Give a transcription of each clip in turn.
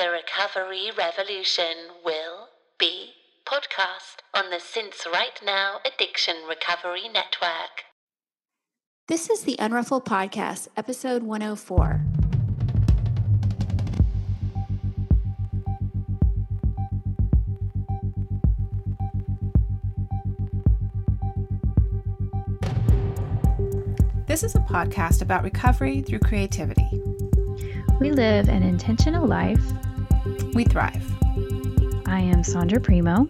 The Recovery Revolution will be podcast on the Since Right Now Addiction Recovery Network. This is the Unruffled Podcast, episode 104. This is a podcast about recovery through creativity. We live an intentional life. We thrive. I am Sondra Primeaux,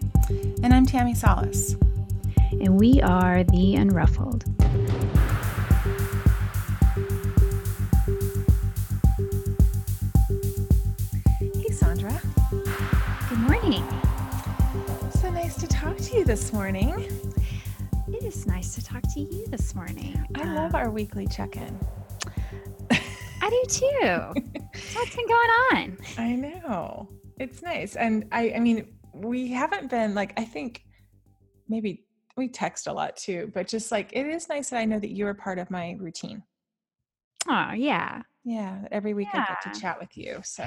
And I'm Tammi Salas. and we are the Unruffled. Hey, Sondra. Good morning. So nice to talk to you this morning. It is nice to talk to you this morning. I Uh, love our weekly check in. I do too. What's been going on? I know. It's nice. And I, I mean, we haven't been like, I think maybe we text a lot too, but just like it is nice that I know that you're part of my routine. Oh, yeah. Yeah. Every week I get to chat with you. So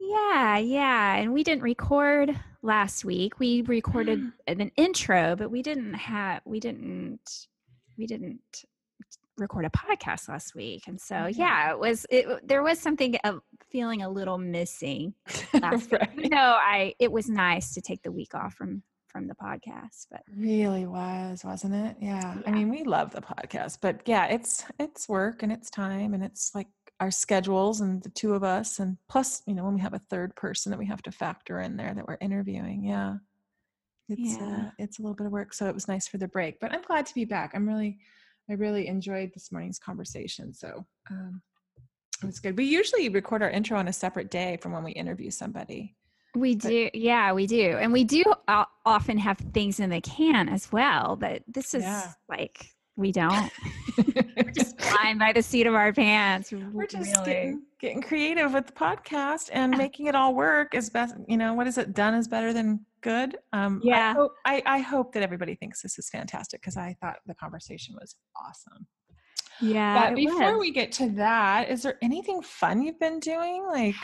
Yeah, yeah. And we didn't record last week. We recorded an intro, but we didn't have we didn't we didn't record a podcast last week. And so Yeah. yeah, it was it there was something of feeling a little missing last week. Right. Even though I it was nice to take the week off from from the podcast, but really was wasn't it yeah. i mean we love the podcast but yeah it's it's work and it's time and it's like our schedules and the two of us and plus you know when we have a third person that we have to factor in there that we're interviewing yeah it's Yeah. uh it's a little bit of work so it was nice for the break but i'm glad to be back i'm really i really enjoyed this morning's conversation so um it was good we usually record our intro on a separate day from when we interview somebody we But- do yeah, we do. And we do often have things in the can as well, but this is Yeah. like we don't. We're just flying by the seat of our pants. we're just really. getting, getting creative with the podcast and making it all work as best you know what is it done is better than good um I Yeah. hope, I, I hope that everybody thinks this is fantastic because i thought the conversation was awesome yeah. but before was. we get to that is there anything fun you've been doing like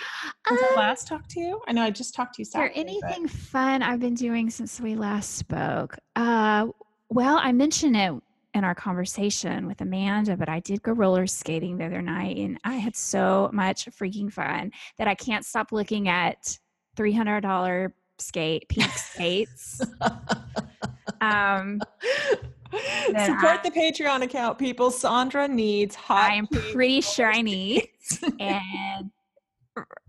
since i Um, last talked to you i know i just talked to you Is there Saturday, but- anything fun I've been doing since we last spoke? Uh, well, I mentioned it in our conversation with Amanda, but I did go roller skating the other night, and I had so much freaking fun that I can't stop looking at three hundred dollar skate peak skates. Um, support I- the patreon account people sondra needs hot I am pink pretty sure I need, and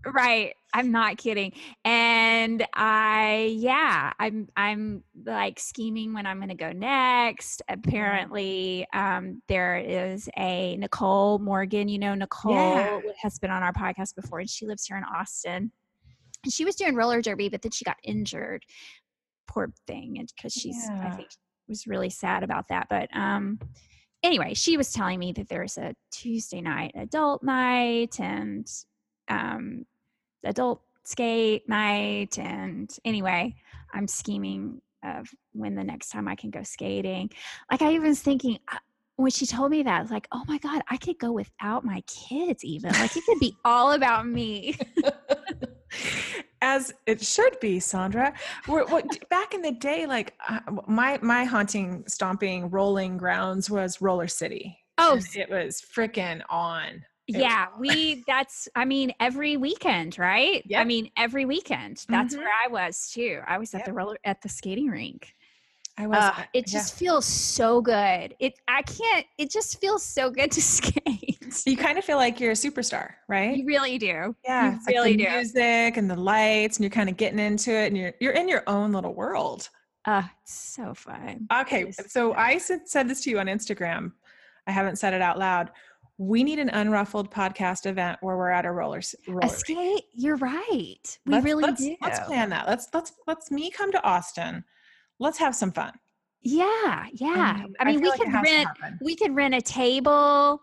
right, I'm not kidding. And I, yeah, I'm, I'm like scheming when I'm going to go next. Apparently, um, there is a Nicole Morgan. You know, Nicole Yeah. has been on our podcast before, and she lives here in Austin. And she was doing roller derby, but then she got injured. Poor thing, and because she's, I think, was really sad about that. But um, anyway, she was telling me that there's a Tuesday night adult night and um, adult skate night. And anyway, I'm scheming of when the next time I can go skating. Like I even was thinking uh, when she told me that, I was like, oh my God, I could go without my kids even. Like it could be all about me. as it should be sondra We're- what back in the day like uh, my my haunting stomping rolling grounds was roller city Oh, it was freaking on yeah, we that's I mean every weekend, right? I mean every weekend. That's Mhm. where I was too. I was at the roller at the skating rink. i was Uh, it yeah. just feels so good. It I can't. It just feels so good to skate. you kind of feel like you're a superstar right You really do. yeah you it's like really the do. music and the lights and you're kind of getting into it and you're you're in your own little world Uh, so fun. okay so fun. i said, said this to you on instagram i haven't said it out loud we need an unruffled podcast event where we're at a roller, roller skate. You're right. We let's, really let's, do. Let's plan that. Let's let's let's me come to Austin. Let's have some fun. Yeah, yeah. Um, I mean, feel we like could rent. We could rent a table.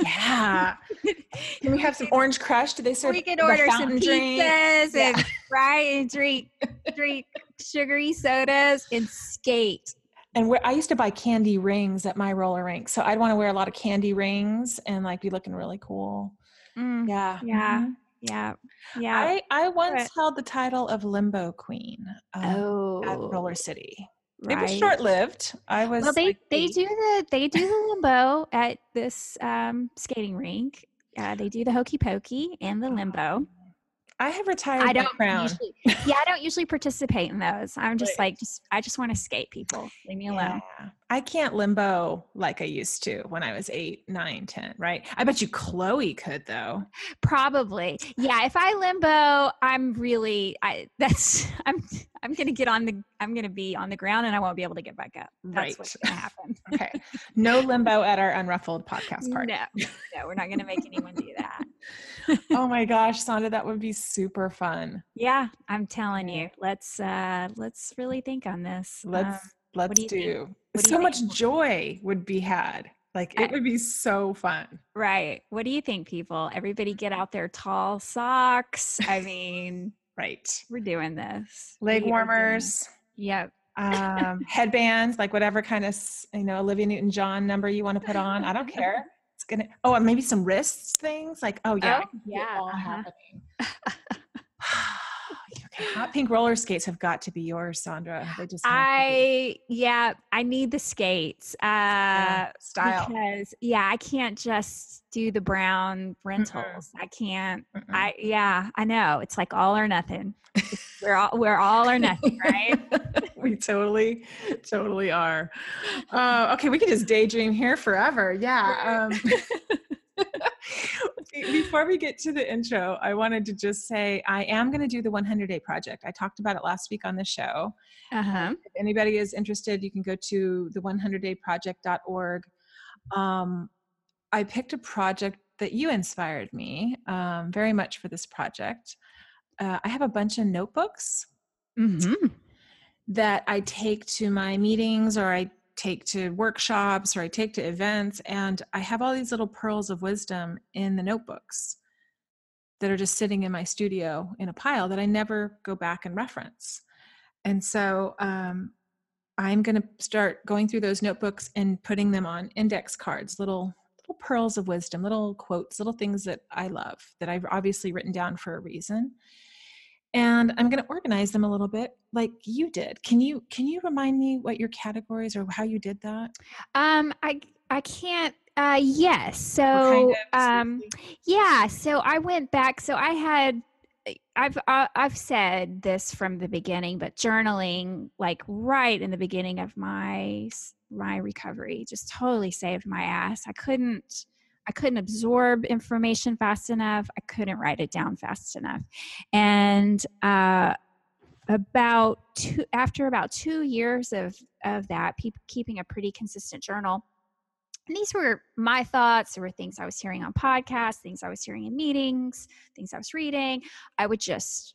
Yeah. Can we have some orange crush? Do they serve we could order some drink? pizzas Yeah. and right and drink drink sugary sodas and skate. And where I used to buy candy rings at my roller rink, so I'd want to wear a lot of candy rings and like be looking really cool. Mm, Yeah. Yeah. Mhm. yeah, yeah. I I once Right. held the title of limbo queen um, at oh, Roller City. It right. was short lived. I was. Well, they like, they do the they do the limbo at this um, skating rink. Uh, they do the hokey pokey and the limbo. I have retired I don't crown. usually, yeah, I don't usually participate in those. I'm just Right. like, just I just want to skate. People, leave me alone. Yeah. I can't limbo like I used to when I was eight, nine, ten. Right? I bet you Chloe could though. Probably, yeah. If I limbo, I'm really, I that's I'm I'm gonna get on the I'm gonna be on the ground and I won't be able to get back up. That's Right. what's gonna happen. Okay. No limbo at our unruffled podcast party. No, no, we're not gonna make anyone do that. Oh my gosh, Sondra, that would be super fun. Yeah, I'm telling you. Let's uh let's really think on this. Let's Um, let's do do. So much joy would be had. Like it would be so fun. right. What do you think, people? Everybody get out their tall socks. I mean, Right. we're doing this. Leg We warmers, Yep. um, headbands, like whatever kind of you know Olivia Newton John number you want to put on. I don't care. Gonna. Oh, and maybe some wrists things. Like oh yeah, Oh, can see it yeah, uh-huh. happening. hot pink roller skates have got to be yours, Sondra. They just have to be. I yeah, I need the skates. Uh Yeah, style. because yeah, I can't just do the brown rentals. I can't Mm-mm. I yeah, I know. It's like all or nothing. we're all we're all or nothing, right? we totally, totally are. Uh, okay, we can just daydream here forever. Yeah. Um, before we get to the intro, I wanted to just say I am going to do the 100 Day Project. I talked about it last week on the show. Uh-huh. If anybody is interested, you can go to the 100dayproject.org. Um, I picked a project that you inspired me um, very much for this project. Uh, I have a bunch of notebooks Mm-hmm. that I take to my meetings or I take to workshops or I take to events. And I have all these little pearls of wisdom in the notebooks that are just sitting in my studio in a pile that I never go back and reference. And so um, I'm going to start going through those notebooks and putting them on index cards, little little pearls of wisdom, little quotes, little things that I love that I've obviously written down for a reason and i'm going to organize them a little bit like you did can you can you remind me what your categories or how you did that Um I I can't uh yes. So kind of um? Yeah, so I went back. So I had, I've uh, I've said this from the beginning, but journaling, like right in the beginning of my my recovery, just totally saved my ass. I couldn't I couldn't absorb information fast enough. I couldn't write it down fast enough, and uh, about two after about two years of of that, peop keeping a pretty consistent journal and these were my thoughts. There were things I was hearing on podcasts, things I was hearing in meetings, things I was reading. I would just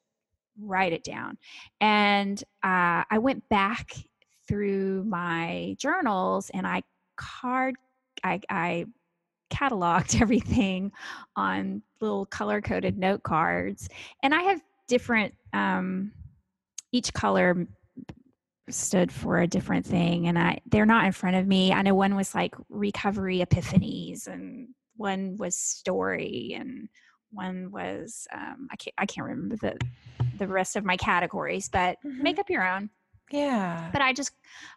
write it down. And uh, I went back through my journals and I card, I, I cataloged everything on little color coded note cards. And I have different, um, each color stood for a different thing and I they're not in front of me. I know one was like recovery epiphanies and one was story and one was um I can't I can't remember the the rest of my categories, but Mhm. make up your own. yeah But I just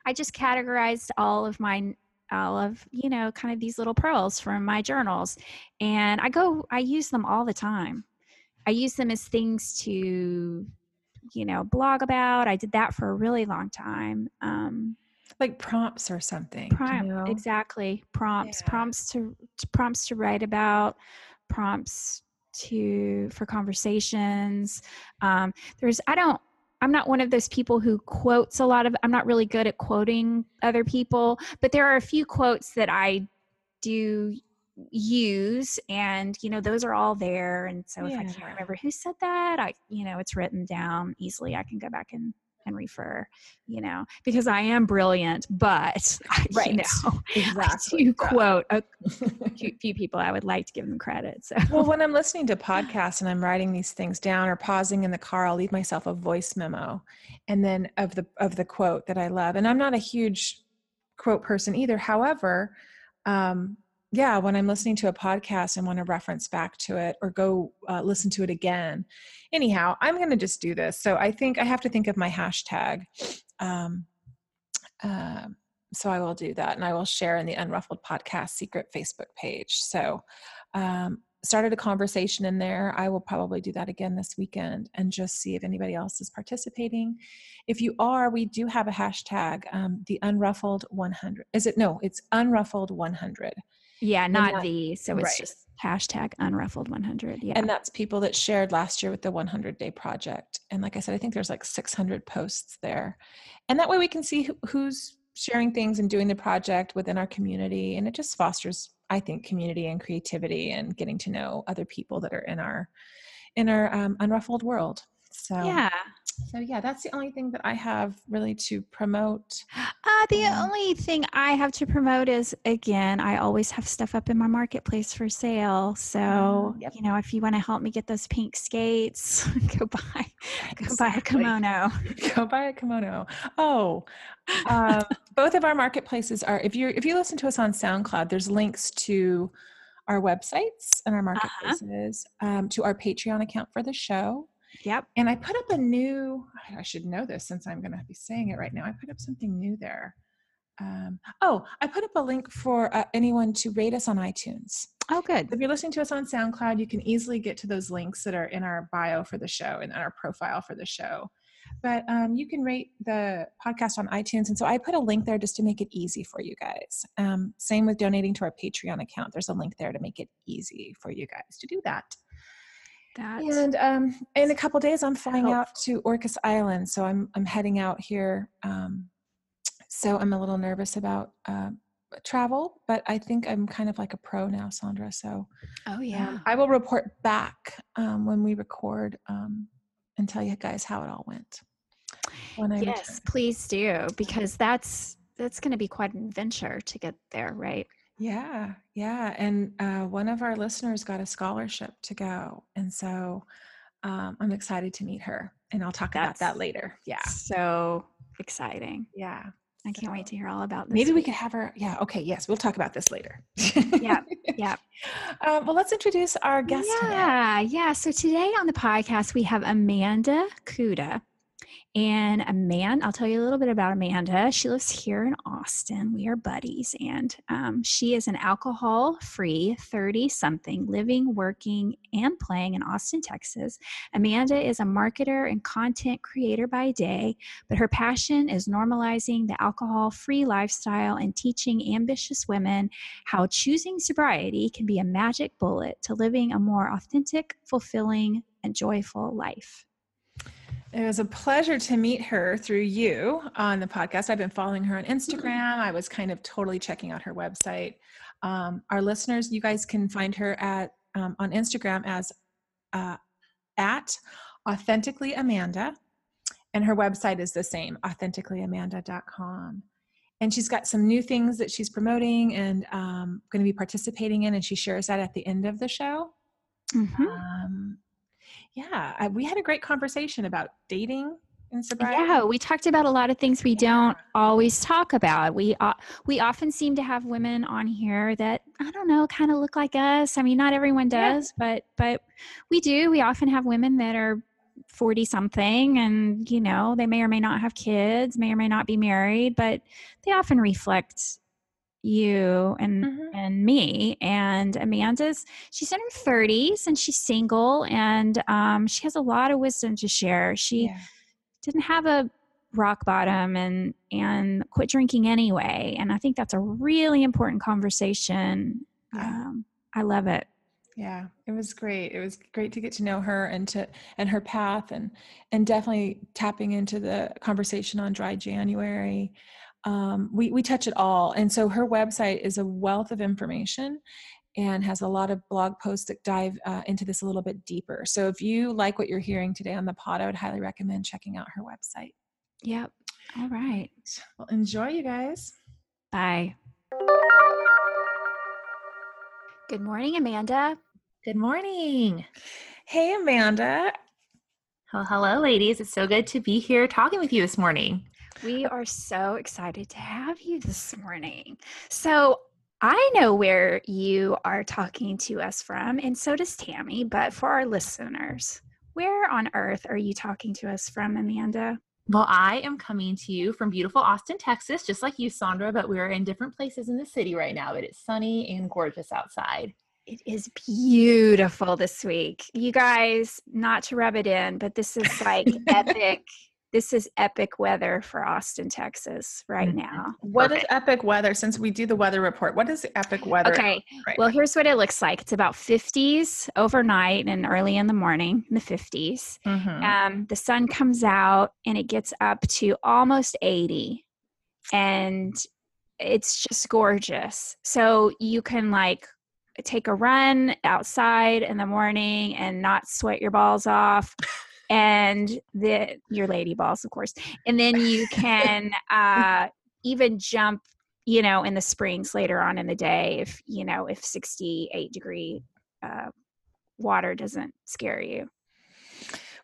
I just categorized all of my all of you know kind of these little pearls from my journals and I go I use them all the time. I use them as things to you know blog about. I did that for a really long time. Um like prompts or something you know? exactly prompts Yeah. prompts to to- prompts to write about prompts to for conversations um there's i don't i'm not one of those people who quotes a lot of i'm not really good at quoting other people but there are a few quotes that i do use and you know those are all there. And so if i can't remember who said that i you know it's written down easily. I can go back and and refer you know because i am brilliant but I, you Right. know exactly I do yeah. quote a few, few people i would like to give them credit so well when i'm listening to podcasts and i'm writing these things down or pausing in the car i'll leave myself a voice memo and then of the of the quote that i love and i'm not a huge quote person either however um yeah, when I'm listening to a podcast and want to reference back to it or go uh, listen to it again. Anyhow, I'm going to just do this. So I think I have to think of my hashtag. Um, uh, so I will do that and I will share in the Unruffled Podcast secret Facebook page. So um, started a conversation in there. I will probably do that again this weekend and just see if anybody else is participating. If you are, we do have a hashtag, um, the Unruffled 100. Is it? No, it's Unruffled 100. Yeah, not that- the. So it's right. just hashtag unruffled 100. Yeah. And that's people that shared last year with the 100 day project. And like I said, I think there's like 600 posts there. And that way we can see who, who's sharing things and doing the project within our community. And it just fosters, I think, community and creativity and getting to know other people that are in our in our um, unruffled world. So yeah. So yeah, that's the only thing that I have really to promote. Uh, the Yeah. only thing I have to promote is again, I always have stuff up in my marketplace for sale. So, yep. you know, if you want to help me get those pink skates, go buy go buy a kimono. go buy a kimono oh um, both of our marketplaces are if you if you listen to us on soundcloud there's links to our websites and our marketplaces um, to our patreon account for the show Yep. and i put up a new i should know this since i'm going to be saying it right now i put up something new there um, oh i put up a link for uh, anyone to rate us on itunes Oh, good. if you're listening to us on SoundCloud, you can easily get to those links that are in our bio for the show and our profile for the show. But um, you can rate the podcast on iTunes. And so I put a link there just to make it easy for you guys. Um, same with donating to our Patreon account. There's a link there to make it easy for you guys to do that. That And um, in a couple days, I'm flying out to Orcas Island. So I'm, I'm heading out here. Um, so I'm a little nervous about uh, travel, but I think I'm kind of like a pro now, Sondra. So Oh um, I will report back um, when we record um, and tell you guys how it all went. Yes, return. please do because that's that's going to be quite an adventure to get there, right? Yeah, yeah. And uh, one of our listeners got a scholarship to go. And so um, I'm excited to meet her. And I'll talk about that later. Yeah. So exciting. Yeah. I can't wait to hear all about this. Maybe we could have her. Yeah. Okay. Yes. We'll talk about this later. Yeah, yeah. Uh, well, let's introduce our guest. today. Yeah, yeah. So today on the podcast, we have Amanda Kuda. And Amanda, I'll tell you a little bit about Amanda. She lives here in Austin. We are buddies, and um, she is an alcohol free 30 something living, working, and playing in Austin, Texas. Amanda is a marketer and content creator by day, but her passion is normalizing the alcohol free lifestyle and teaching ambitious women how choosing sobriety can be a magic bullet to living a more authentic, fulfilling, and joyful life. It was a pleasure to meet her through you on the podcast. I've been following her on Instagram. I was kind of totally checking out her website. Um, our listeners, you guys can find her at um, on Instagram as uh, at authentically Amanda, and her website is the same, authenticallyamanda.com. And she's got some new things that she's promoting and um, going to be participating in, and she shares that at the end of the show. Mhm. Um, yeah, I, we had a great conversation about dating and sobriety. Yeah, we talked about a lot of things we don't always talk about. We uh, we often seem to have women on here that I don't know, kind of look like us. I mean, not everyone Yeah. does, but but we do. We often have women that are 40 something and you know, they may or may not have kids, may or may not be married, but they often reflect you and Mhm. and me and amanda's she's in her 30s and she's single and um, she has a lot of wisdom to share she Yeah. didn't have a rock bottom and and quit drinking anyway and i think that's a really important conversation Yeah. um, i love it yeah it was great it was great to get to know her and to and her path and and definitely tapping into the conversation on dry january um, we, we touch it all. And so her website is a wealth of information and has a lot of blog posts that dive uh, into this a little bit deeper. So if you like what you're hearing today on the pod i would highly recommend checking out her website. Yep. All right. Well enjoy you guys. Bye. Good morning amanda. Good morning. hey amanda. Well, hello, ladies. It's so good to be here talking with you this morning. We are so excited to have you this morning so I know where you are talking to us from, and so does Tammi. But for our listeners, where on earth are you talking to us from, Amanda? Well, I am coming to you from beautiful Austin, Texas, just like you, Sondra, but we're in different places in the city right now, but it's sunny and gorgeous outside. It is beautiful this week. You guys, not to rub it in, but this is like epic this is epic weather for Austin, Texas right Mm-hmm. now. What is Perfect. epic weather? Since we do the weather report, what is epic weather? Okay. right Well, here's what it looks like. It's about 50s overnight and early in the morning in the 50s. Mhm. Um, the sun comes out and it gets up to almost 80. And it's just gorgeous. So you can like take a run outside in the morning and not sweat your balls off. And the your lady balls, of course. And then you can uh even jump, you know, in the springs later on in the day if you know if 68 degree uh water doesn't scare you.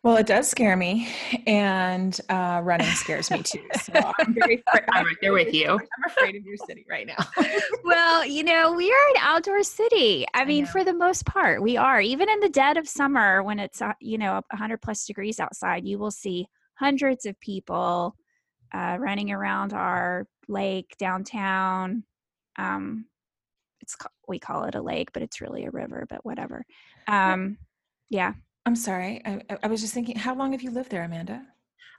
Well, it does scare me, and uh, running scares me too. So I'm very. Afraid, I'm right there with you. I'm afraid of your city right now. well, you know, we are an outdoor city. I I mean, know. for the most part, we are. Even in the dead of summer, when it's uh, you know 100 plus degrees outside, you will see hundreds of people uh, running around our lake downtown. Um, it's we call it a lake, but it's really a river. But whatever. Um, yeah. I'm sorry. I, I- was just thinking, how long have you lived there, Amanda?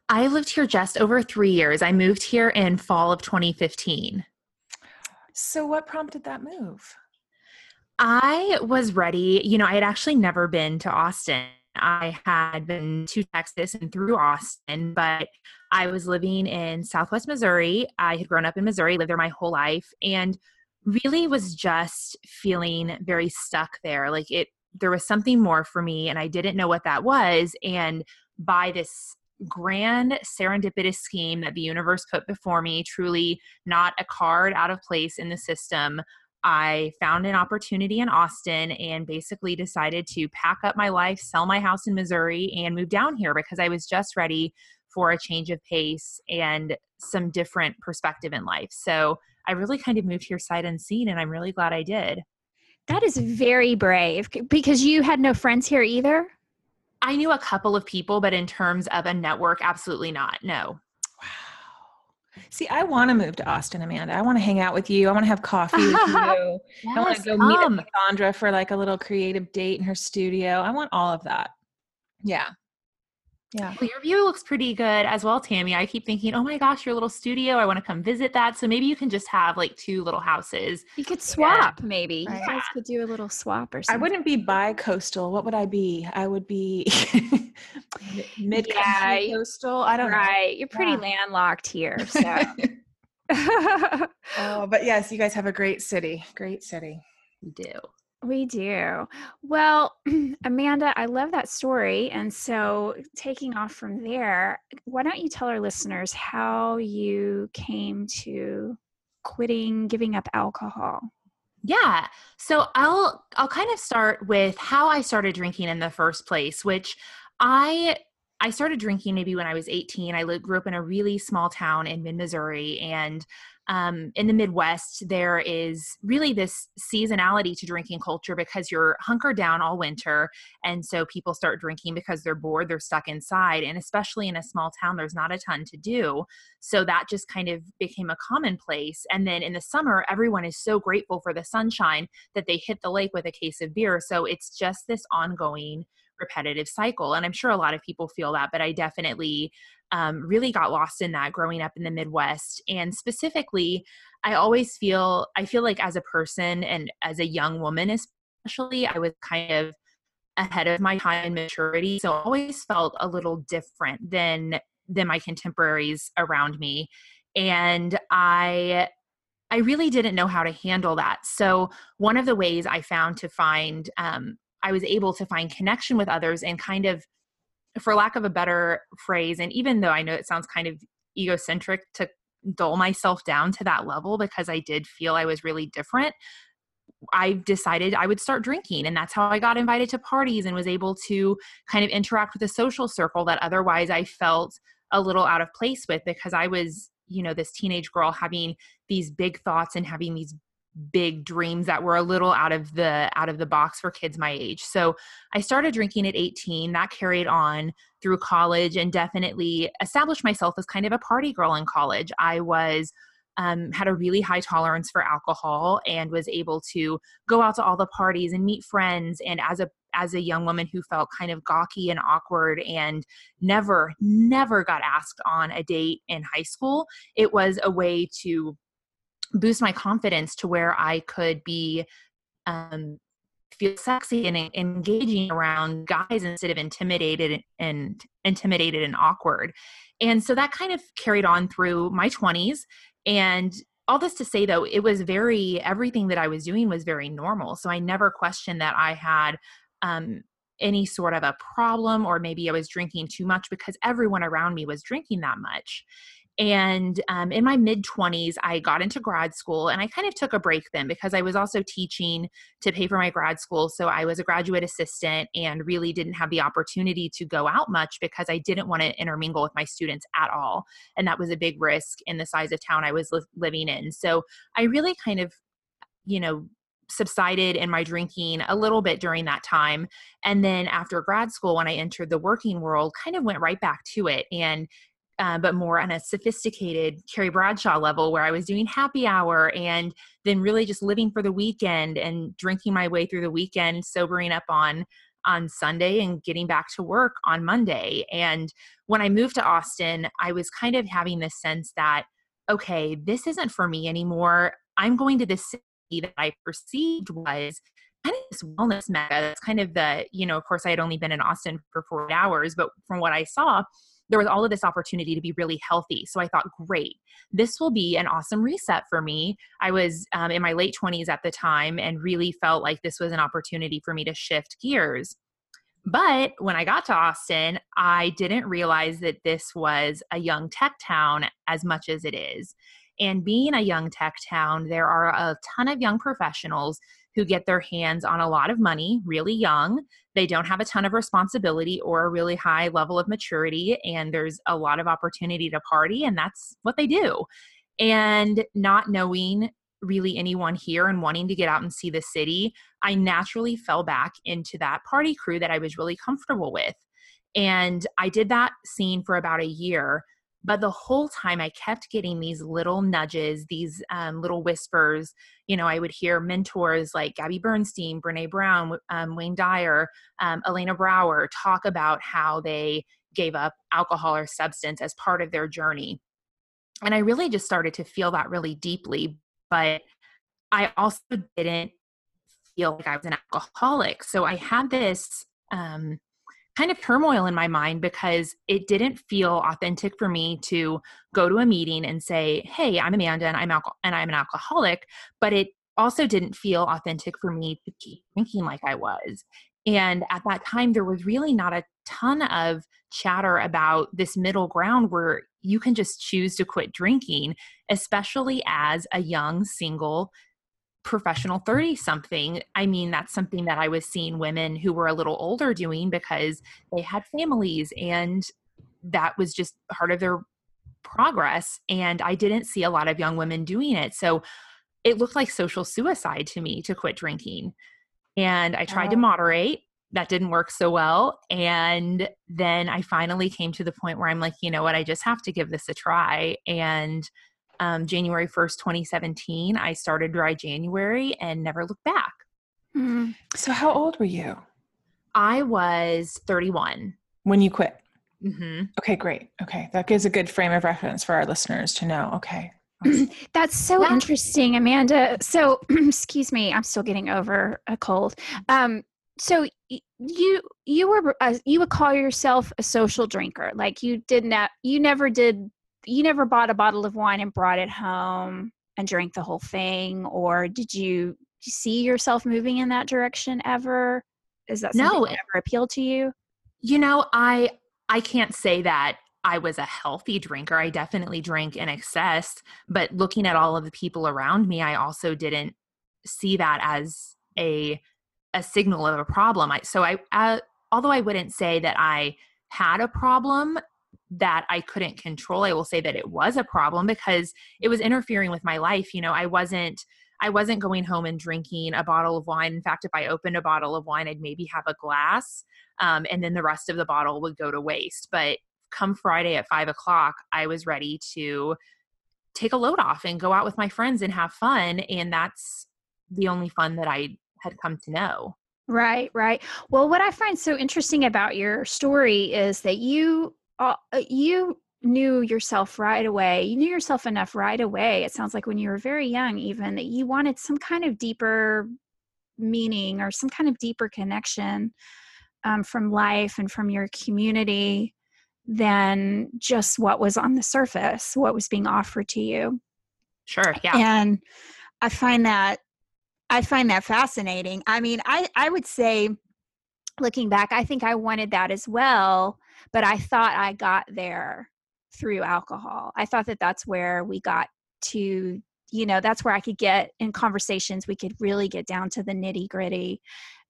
I lived here just over three years. I moved here in fall of 2015. So, what prompted that move? I was ready. You know, I had actually never been to Austin. I had been to Texas and through Austin, but I was living in Southwest Missouri. I had grown up in Missouri, lived there my whole life, and really was just feeling very stuck there. Like it, there was something more for me, and I didn't know what that was. And by this grand serendipitous scheme that the universe put before me, truly not a card out of place in the system, I found an opportunity in Austin and basically decided to pack up my life, sell my house in Missouri, and move down here because I was just ready for a change of pace and some different perspective in life. So I really kind of moved here sight unseen, and I'm really glad I did. That is very brave because you had no friends here either. I knew a couple of people, but in terms of a network, absolutely not. No. Wow. See, I want to move to Austin, Amanda. I want to hang out with you. I want to have coffee with you. I want to go meet up come. with Sandra for like a little creative date in her studio. I want all of that. Yeah. Yeah. Well, your view looks pretty good as well, Tammi. I keep thinking, oh my gosh, your little studio. I want to come visit that. So maybe you can just have like two little houses. You could swap, maybe. Right. You guys could do a little swap or something. I wouldn't be bi-coastal. What would I be? I would be mid Yeah, you- coastal. I don't right. You're pretty Yeah. landlocked here. So. oh, but yes, you guys have a great city. Great city. We do. We do. Well, Amanda, I love that story. And so, taking off from there, why don't you tell our listeners how you came to quitting giving up alcohol? Yeah. So I'll I'll kind of start with how I started drinking in the first place, which I I started drinking maybe when I was 18. I grew up in a really small town in mid Missouri, and um, in the Midwest, there is really this seasonality to drinking culture because you're hunkered down all winter. And so people start drinking because they're bored, they're stuck inside. And especially in a small town, there's not a ton to do. So that just kind of became a commonplace. And then in the summer, everyone is so grateful for the sunshine that they hit the lake with a case of beer. So it's just this ongoing repetitive cycle. And I'm sure a lot of people feel that, but I definitely um, really got lost in that growing up in the Midwest. And specifically, I always feel, I feel like as a person and as a young woman, especially, I was kind of ahead of my time in maturity. So I always felt a little different than than my contemporaries around me. And I I really didn't know how to handle that. So one of the ways I found to find um, I was able to find connection with others and kind of for lack of a better phrase, and even though I know it sounds kind of egocentric to dull myself down to that level because I did feel I was really different, I decided I would start drinking. And that's how I got invited to parties and was able to kind of interact with a social circle that otherwise I felt a little out of place with because I was, you know, this teenage girl having these big thoughts and having these big dreams that were a little out of the out of the box for kids my age. So I started drinking at 18. That carried on through college and definitely established myself as kind of a party girl in college. I was um, had a really high tolerance for alcohol and was able to go out to all the parties and meet friends. And as a as a young woman who felt kind of gawky and awkward and never never got asked on a date in high school, it was a way to boost my confidence to where I could be um, feel sexy and engaging around guys instead of intimidated and intimidated and awkward. And so that kind of carried on through my 20s and all this to say though it was very everything that I was doing was very normal. So I never questioned that I had um, any sort of a problem or maybe I was drinking too much because everyone around me was drinking that much. And um, in my mid 20s, I got into grad school and I kind of took a break then because I was also teaching to pay for my grad school. So I was a graduate assistant and really didn't have the opportunity to go out much because I didn't want to intermingle with my students at all. And that was a big risk in the size of town I was li- living in. So I really kind of, you know, subsided in my drinking a little bit during that time. And then after grad school, when I entered the working world, kind of went right back to it. And uh, but more on a sophisticated Carrie Bradshaw level where I was doing happy hour and then really just living for the weekend and drinking my way through the weekend, sobering up on on Sunday and getting back to work on Monday. And when I moved to Austin, I was kind of having this sense that, okay, this isn't for me anymore. I'm going to this city that I perceived was kind of this wellness mecca. That's kind of the, you know, of course, I had only been in Austin for four hours, but from what I saw, there was all of this opportunity to be really healthy. So I thought, great, this will be an awesome reset for me. I was um, in my late 20s at the time and really felt like this was an opportunity for me to shift gears. But when I got to Austin, I didn't realize that this was a young tech town as much as it is. And being a young tech town, there are a ton of young professionals who get their hands on a lot of money really young. They don't have a ton of responsibility or a really high level of maturity, and there's a lot of opportunity to party, and that's what they do. And not knowing really anyone here and wanting to get out and see the city, I naturally fell back into that party crew that I was really comfortable with. And I did that scene for about a year but the whole time I kept getting these little nudges, these um, little whispers. You know, I would hear mentors like Gabby Bernstein, Brene Brown, um, Wayne Dyer, um, Elena Brower talk about how they gave up alcohol or substance as part of their journey. And I really just started to feel that really deeply. But I also didn't feel like I was an alcoholic. So I had this um, kind of turmoil in my mind because it didn't feel authentic for me to go to a meeting and say, "Hey, I'm Amanda and I'm alco- and I'm an alcoholic," but it also didn't feel authentic for me to keep drinking like I was. And at that time, there was really not a ton of chatter about this middle ground where you can just choose to quit drinking, especially as a young single professional 30 something i mean that's something that i was seeing women who were a little older doing because they had families and that was just part of their progress and i didn't see a lot of young women doing it. So it looked like social suicide to me to quit drinking and i tried oh. to moderate. That didn't work so well and then i finally came to the point where i'm like you know what? I just have to give this a try and um, January 1st, 2017, I started Dry January and never looked back. Mm. So, how old were you? I was 31. When you quit? Mm-hmm. Okay, great. Okay, that gives a good frame of reference for our listeners to know. Okay. That's so yeah. interesting, Amanda. So, excuse me, I'm still getting over a cold. Um, so you you were uh, you would call yourself a social drinker, like you did not you never did you never bought a bottle of wine and brought it home and drank the whole thing or did you see yourself moving in that direction ever? Is that something no. that ever appealed to you? you know i i can't say that i was a healthy drinker. I definitely drank in excess but looking at all of the people around me i also didn't see that as a a signal of a problem. I, so i uh, although i wouldn't say that i had a problem that I couldn't control. I will say that it was a problem because it was interfering with my life. You know, I wasn't I wasn't going home and drinking a bottle of wine. In fact, if I opened a bottle of wine, I'd maybe have a glass, um, and then the rest of the bottle would go to waste. But come Friday at five o'clock, I was ready to take a load off and go out with my friends and have fun. And that's the only fun that I had come to know. Right, right. Well, what I find so interesting about your story is that you uh, you knew yourself right away. You knew yourself enough right away. It sounds like when you were very young, even that you wanted some kind of deeper meaning or some kind of deeper connection um, from life and from your community than just what was on the surface, what was being offered to you. Sure. Yeah. And I find that I find that fascinating. I mean, I I would say looking back, I think I wanted that as well, but I thought I got there through alcohol. I thought that that's where we got to, you know, that's where I could get in conversations, we could really get down to the nitty gritty.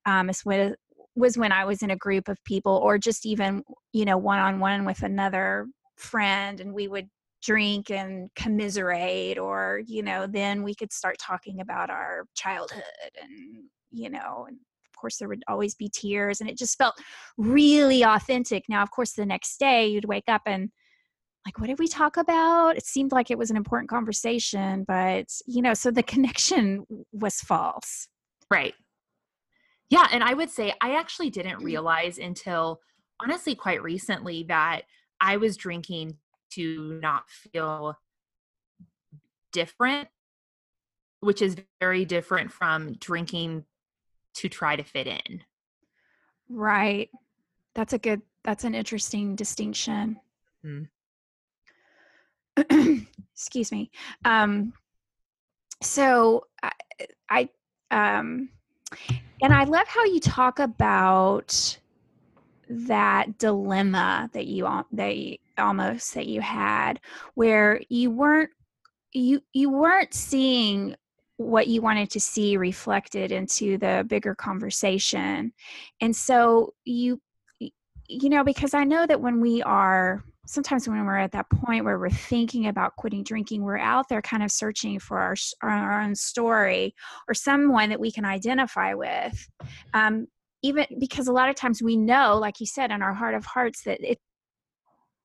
Um, it's when, was when I was in a group of people or just even, you know, one on one with another friend and we would drink and commiserate or you know then we could start talking about our childhood and you know and course there would always be tears and it just felt really authentic. Now of course the next day you'd wake up and like what did we talk about? It seemed like it was an important conversation but you know so the connection was false. Right. Yeah and i would say i actually didn't mm. realize until honestly quite recently that i was drinking to not feel different which is very different from drinking to try to fit in. Right. That's a good that's an interesting distinction. Mm. excuse me. Um so i, I um and i love how you talk about that dilemma that you that you, almost that you had where you weren't you you weren't seeing what you wanted to see reflected into the bigger conversation and so you you know because i know that when we are sometimes when we're at that point where we're thinking about quitting drinking, we're out there kind of searching for our, our own story or someone that we can identify with. Um, even because a lot of times we know, like you said, in our heart of hearts, that it,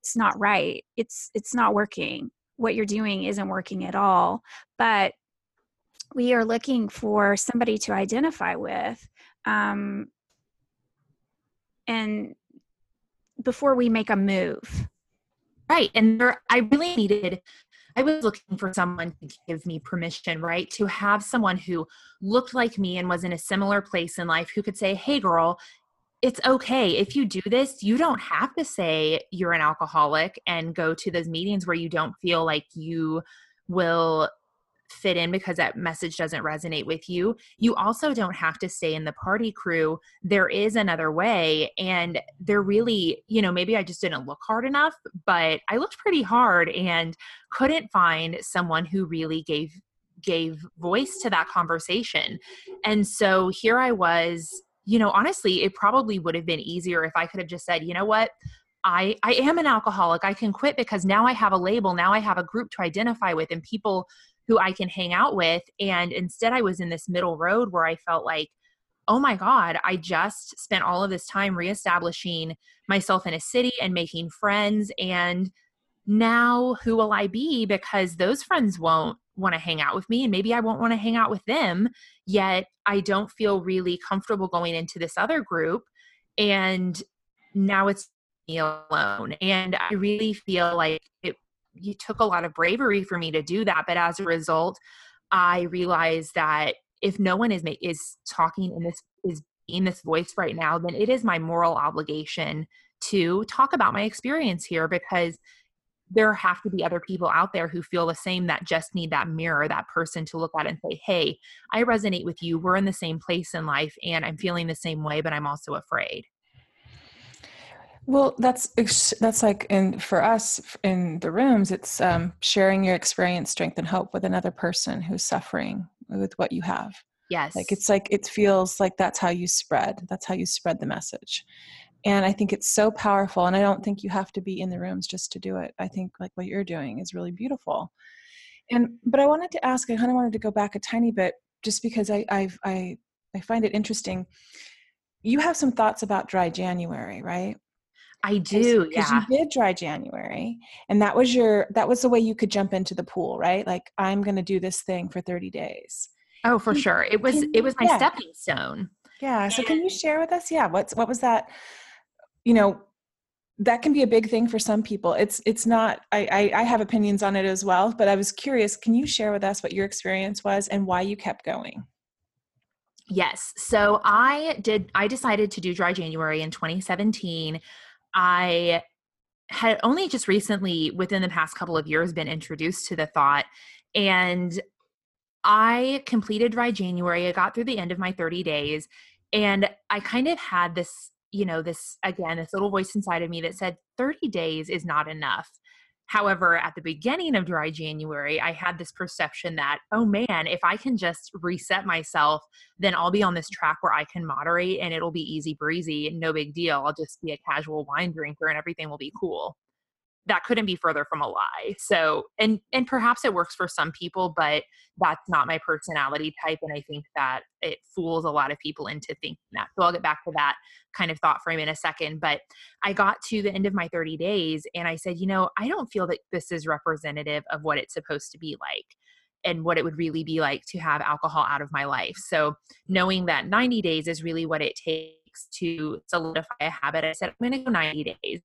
it's not right. It's it's not working. What you're doing isn't working at all. But we are looking for somebody to identify with. Um, and before we make a move Right. And there, I really needed, I was looking for someone to give me permission, right? To have someone who looked like me and was in a similar place in life who could say, hey, girl, it's okay. If you do this, you don't have to say you're an alcoholic and go to those meetings where you don't feel like you will fit in because that message doesn't resonate with you. You also don't have to stay in the party crew. There is another way. And they're really, you know, maybe I just didn't look hard enough, but I looked pretty hard and couldn't find someone who really gave gave voice to that conversation. And so here I was, you know, honestly, it probably would have been easier if I could have just said, you know what? I, I am an alcoholic. I can quit because now I have a label. Now I have a group to identify with, and people who I can hang out with. And instead, I was in this middle road where I felt like, oh my God, I just spent all of this time reestablishing myself in a city and making friends. And now who will I be? Because those friends won't want to hang out with me and maybe I won't want to hang out with them. Yet I don't feel really comfortable going into this other group. And now it's me alone. And I really feel like it you took a lot of bravery for me to do that but as a result i realized that if no one is is talking in this is being this voice right now then it is my moral obligation to talk about my experience here because there have to be other people out there who feel the same that just need that mirror that person to look at and say hey i resonate with you. We're in the same place in life and i'm feeling the same way but i'm also afraid well, that's that's like in for us in the rooms, it's um, sharing your experience, strength, and hope with another person who's suffering with what you have. Yes, like it's like it feels like that's how you spread. That's how you spread the message, and I think it's so powerful. And I don't think you have to be in the rooms just to do it. I think like what you're doing is really beautiful. And but I wanted to ask. I kind of wanted to go back a tiny bit, just because I I've, I I find it interesting. You have some thoughts about dry January, right? I do, Because yeah. you did dry January, and that was your that was the way you could jump into the pool, right? Like I'm going to do this thing for 30 days. Oh, for Can- sure. It was can it was my yeah. stepping stone. Yeah. So can you share with us? Yeah. What's what was that? You know, that can be a big thing for some people. It's it's not. I, I I have opinions on it as well, but I was curious. Can you share with us what your experience was and why you kept going? Yes. So I did I decided to do dry January in 2017. I had only just recently within the past couple of years been introduced to the thought and I completed dry January. I got through the end of my 30 days and I kind of had this, you know, this again, this little voice inside of me that said 30 days is not enough. However, at the beginning of dry January, I had this perception that, oh man, if I can just reset myself, then I'll be on this track where I can moderate and it'll be easy breezy, no big deal. I'll just be a casual wine drinker and everything will be cool that couldn't be further from a lie. So and and perhaps it works for some people but that's not my personality type and i think that it fools a lot of people into thinking that. So i'll get back to that kind of thought frame in a second but i got to the end of my 30 days and i said you know i don't feel that this is representative of what it's supposed to be like and what it would really be like to have alcohol out of my life. So knowing that 90 days is really what it takes to solidify a habit i said i'm going to go 90 days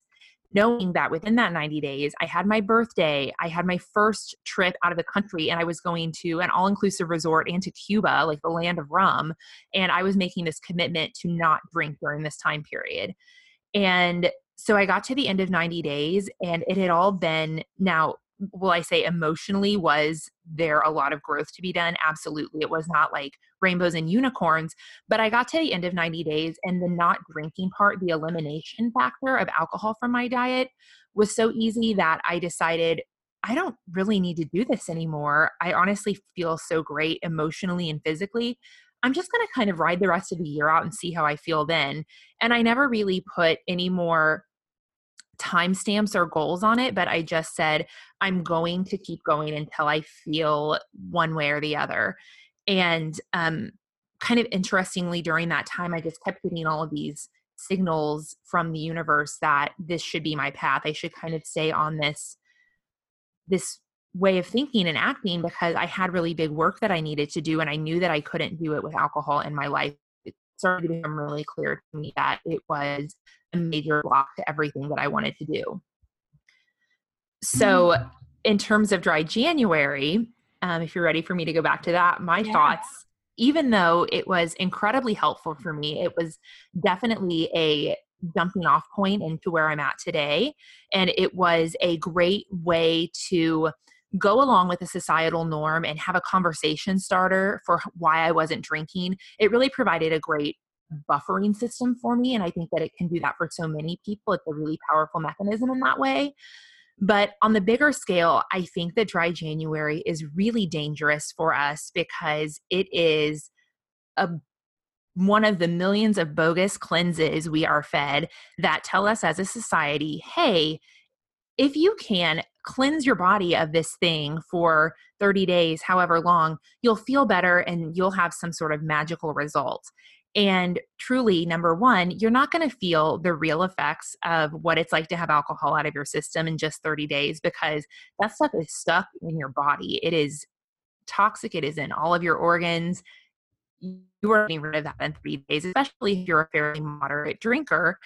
knowing that within that 90 days, I had my birthday, I had my first trip out of the country, and I was going to an all inclusive resort and to Cuba, like the land of rum. And I was making this commitment to not drink during this time period. And so I got to the end of 90 days, and it had all been now, will I say emotionally, was there a lot of growth to be done? Absolutely. It was not like rainbows and unicorns, but I got to the end of 90 days, and the not drinking part, the elimination factor of alcohol from my diet, was so easy that I decided I don't really need to do this anymore. I honestly feel so great emotionally and physically. I'm just going to kind of ride the rest of the year out and see how I feel then. And I never really put any more timestamps or goals on it, but I just said, I'm going to keep going until I feel one way or the other. And um, kind of interestingly, during that time, I just kept getting all of these signals from the universe that this should be my path. I should kind of stay on this this way of thinking and acting because I had really big work that I needed to do and I knew that I couldn't do it with alcohol in my life. It started to become really clear to me that it was a major block to everything that I wanted to do. So, in terms of dry January, um, if you're ready for me to go back to that, my Yeah. thoughts, even though it was incredibly helpful for me, it was definitely a jumping off point into where I'm at today. And it was a great way to go along with a societal norm and have a conversation starter for why I wasn't drinking. It really provided a great buffering system for me. And I think that it can do that for so many people. It's a really powerful mechanism in that way. But on the bigger scale, I think that dry January is really dangerous for us because it is a one of the millions of bogus cleanses we are fed that tell us as a society, hey, if you can cleanse your body of this thing for 30 days, however long, you'll feel better and you'll have some sort of magical result. And truly, number one, you're not going to feel the real effects of what it's like to have alcohol out of your system in just 30 days because that stuff is stuck in your body. It is toxic, it is in all of your organs. You are getting rid of that in three days, especially if you're a fairly moderate drinker.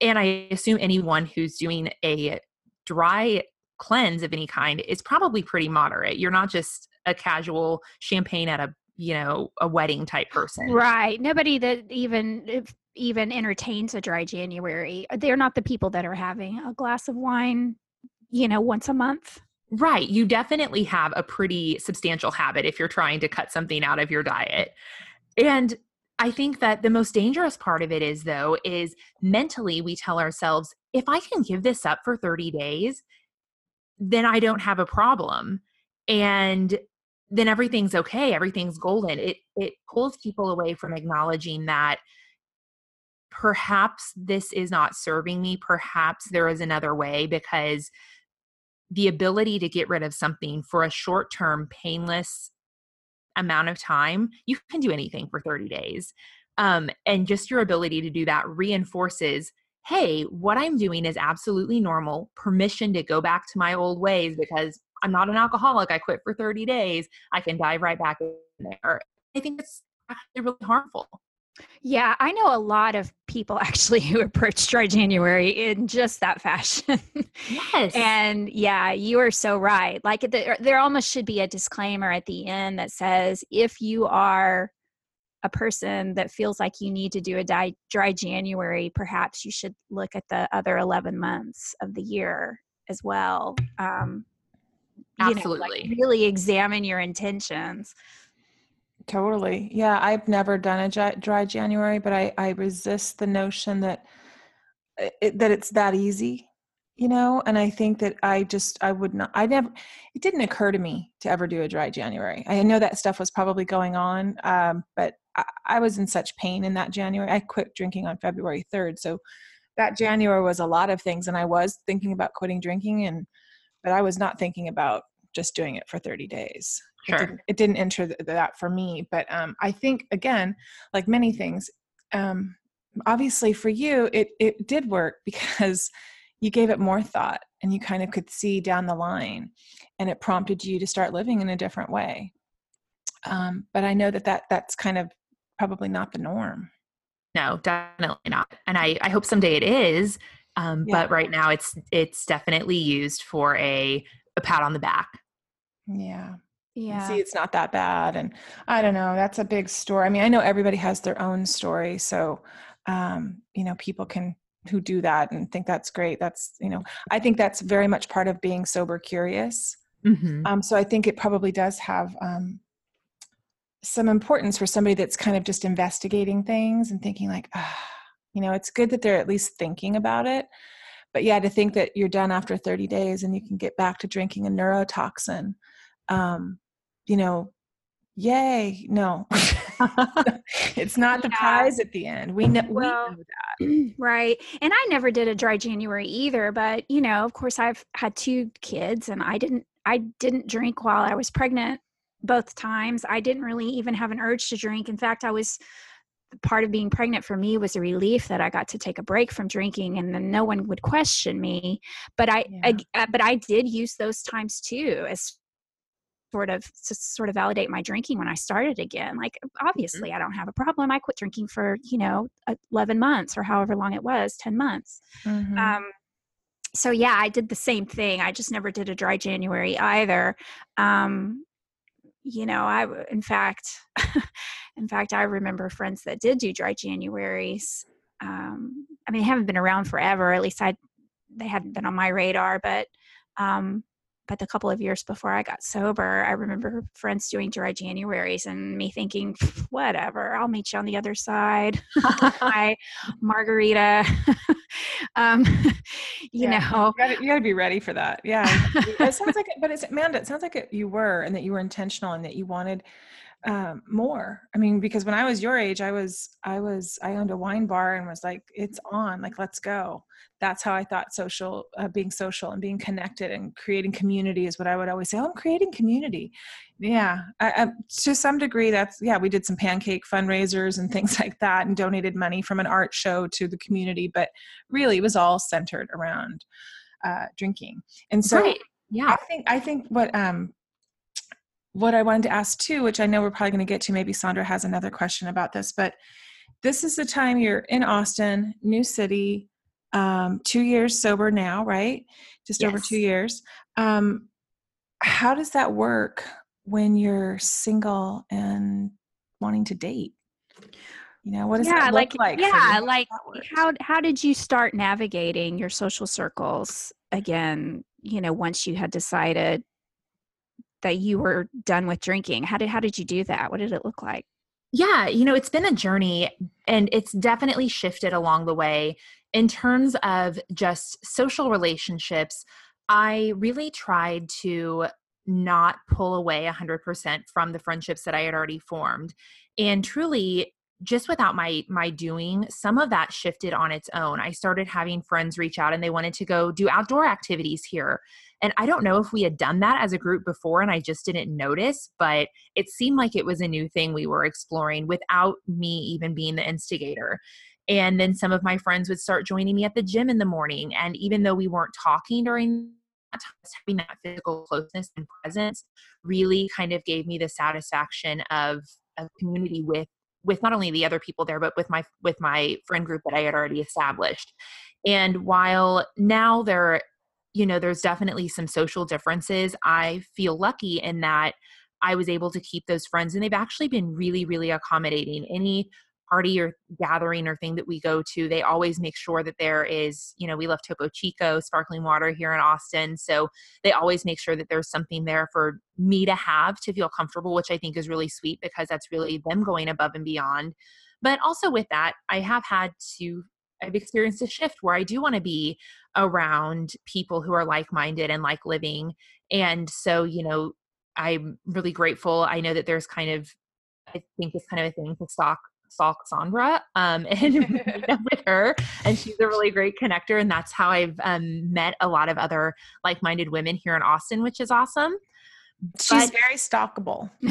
And I assume anyone who's doing a dry cleanse of any kind is probably pretty moderate. You're not just a casual champagne at a you know a wedding type person Right. Nobody that even if even entertains a dry January, uh, they're not the people that are having a glass of wine, you know, once a month. right you definitely have a pretty substantial habit if you're trying to cut something out of your diet and i think that the most dangerous part of it is though is mentally we tell ourselves if i can give this up for 30 days then i don't have a problem and then everything's okay everything's golden it it pulls people away from acknowledging that perhaps this is not serving me perhaps there is another way because the ability to get rid of something for a short term, painless amount of time, you can do anything for 30 days. Um, and just your ability to do that reinforces hey, what I'm doing is absolutely normal, permission to go back to my old ways because I'm not an alcoholic. I quit for 30 days. I can dive right back in there. I think it's actually really harmful. Yeah, I know a lot of people actually who approach dry January in just that fashion. Yes. and yeah, you are so right. Like there, there almost should be a disclaimer at the end that says if you are a person that feels like you need to do a dry, dry January, perhaps you should look at the other 11 months of the year as well. Um, Absolutely. You know, like really examine your intentions. Totally. Yeah, I've never done a dry January, but I I resist the notion that eh, it, that it's that easy, you know. And I think that I just I would not. I never. It didn't occur to me to ever do a dry January. I know that stuff was probably going on, um, but I, I was in such pain in that January. I quit drinking on February third, so that January was a lot of things, and I was thinking about quitting drinking, and but I was not thinking about just doing it for 30 days. Sure. It didn't, it didn't enter th- that for me. But um, I think, again, like many things, um, obviously for you, it, it did work because you gave it more thought and you kind of could see down the line and it prompted you to start living in a different way. Um, but I know that, that that's kind of probably not the norm. No, definitely not. And I, I hope someday it is. Um, yeah. But right now, it's it's definitely used for a a pat on the back. Yeah. Yeah. See, it's not that bad. And I don't know, that's a big story. I mean, I know everybody has their own story. So, um, you know, people can who do that and think that's great. That's, you know, I think that's very much part of being sober curious. Mm-hmm. Um, so I think it probably does have um, some importance for somebody that's kind of just investigating things and thinking like, ah, you know, it's good that they're at least thinking about it but yeah to think that you're done after 30 days and you can get back to drinking a neurotoxin um, you know yay no it's not the yeah. prize at the end we know, well, we know that right and i never did a dry january either but you know of course i've had two kids and i didn't i didn't drink while i was pregnant both times i didn't really even have an urge to drink in fact i was part of being pregnant for me was a relief that I got to take a break from drinking and then no one would question me. But I, yeah. I uh, but I did use those times too as sort of to sort of validate my drinking when I started again. Like mm-hmm. obviously mm-hmm. I don't have a problem. I quit drinking for, you know, 11 months or however long it was, 10 months. Mm-hmm. Um so yeah, I did the same thing. I just never did a dry January either. Um you know, I in fact In fact, I remember friends that did do dry Januaries. Um, I mean, they haven't been around forever. At least I, they hadn't been on my radar. But, um, but the couple of years before I got sober, I remember friends doing dry Januaries and me thinking, whatever, I'll meet you on the other side. Hi, margarita. um, you yeah, know, you got to be ready for that. Yeah, it sounds like, it, but it's Amanda. It sounds like it, you were, and that you were intentional, and that you wanted um, more. I mean, because when I was your age, I was, I was, I owned a wine bar and was like, it's on, like, let's go. That's how I thought social, uh, being social and being connected and creating community is what I would always say. Oh, I'm creating community. Yeah. I, I, to some degree, that's, yeah, we did some pancake fundraisers and things like that and donated money from an art show to the community. But really, it was all centered around uh, drinking. And so, right. yeah, I think, I think what, um, what I wanted to ask too, which I know we're probably going to get to, maybe Sondra has another question about this, but this is the time you're in Austin, new city, um, two years sober now, right? Just yes. over two years. Um, how does that work when you're single and wanting to date? You know, what does yeah, that like, like? Yeah, like how how did you start navigating your social circles again? You know, once you had decided that you were done with drinking? How did how did you do that? What did it look like? Yeah you know it's been a journey and it's definitely shifted along the way. In terms of just social relationships i really tried to not pull away 100% from the friendships that i had already formed. And truly just without my my doing some of that shifted on its own. I started having friends reach out and they wanted to go do outdoor activities here and i don't know if we had done that as a group before and i just didn't notice but it seemed like it was a new thing we were exploring without me even being the instigator. And then some of my friends would start joining me at the gym in the morning and even though we weren't talking during that time, having that physical closeness and presence really kind of gave me the satisfaction of a community with with not only the other people there but with my with my friend group that i had already established. And while now there you know there's definitely some social differences i feel lucky in that i was able to keep those friends and they've actually been really really accommodating any party or gathering or thing that we go to, they always make sure that there is, you know, we love Topo Chico sparkling water here in Austin. So they always make sure that there's something there for me to have to feel comfortable, which I think is really sweet because that's really them going above and beyond. But also with that, I have had to I've experienced a shift where I do want to be around people who are like minded and like living. And so, you know, I'm really grateful. I know that there's kind of, I think it's kind of a thing to stalk saw Cassandra um, and with her. And she's a really great connector. And that's how I've um, met a lot of other like minded women here in Austin, which is awesome. She's but, very stalkable.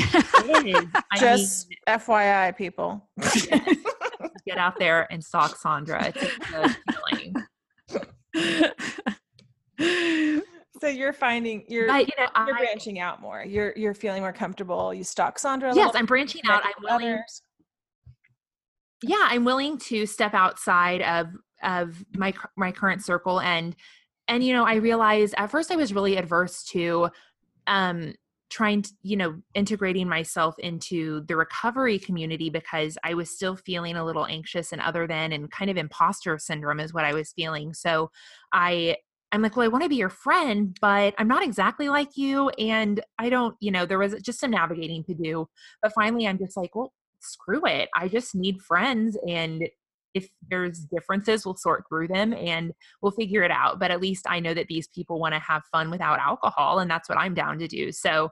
Just mean, FYI, people. Get out there and stalk Sondra. It's a good feeling. so you're finding you're but, you know, you're I, branching out more. You're you're feeling more comfortable. You stalk Sondra. yes, I'm branching out. I'm willing. Others yeah i'm willing to step outside of of my my current circle and and you know i realized at first i was really adverse to um trying to you know integrating myself into the recovery community because i was still feeling a little anxious and other than and kind of imposter syndrome is what i was feeling so i i'm like well i want to be your friend but i'm not exactly like you and i don't you know there was just some navigating to do but finally i'm just like well screw it. I just need friends and if there's differences, we'll sort through them and we'll figure it out. But at least I know that these people want to have fun without alcohol, and that's what I'm down to do. So,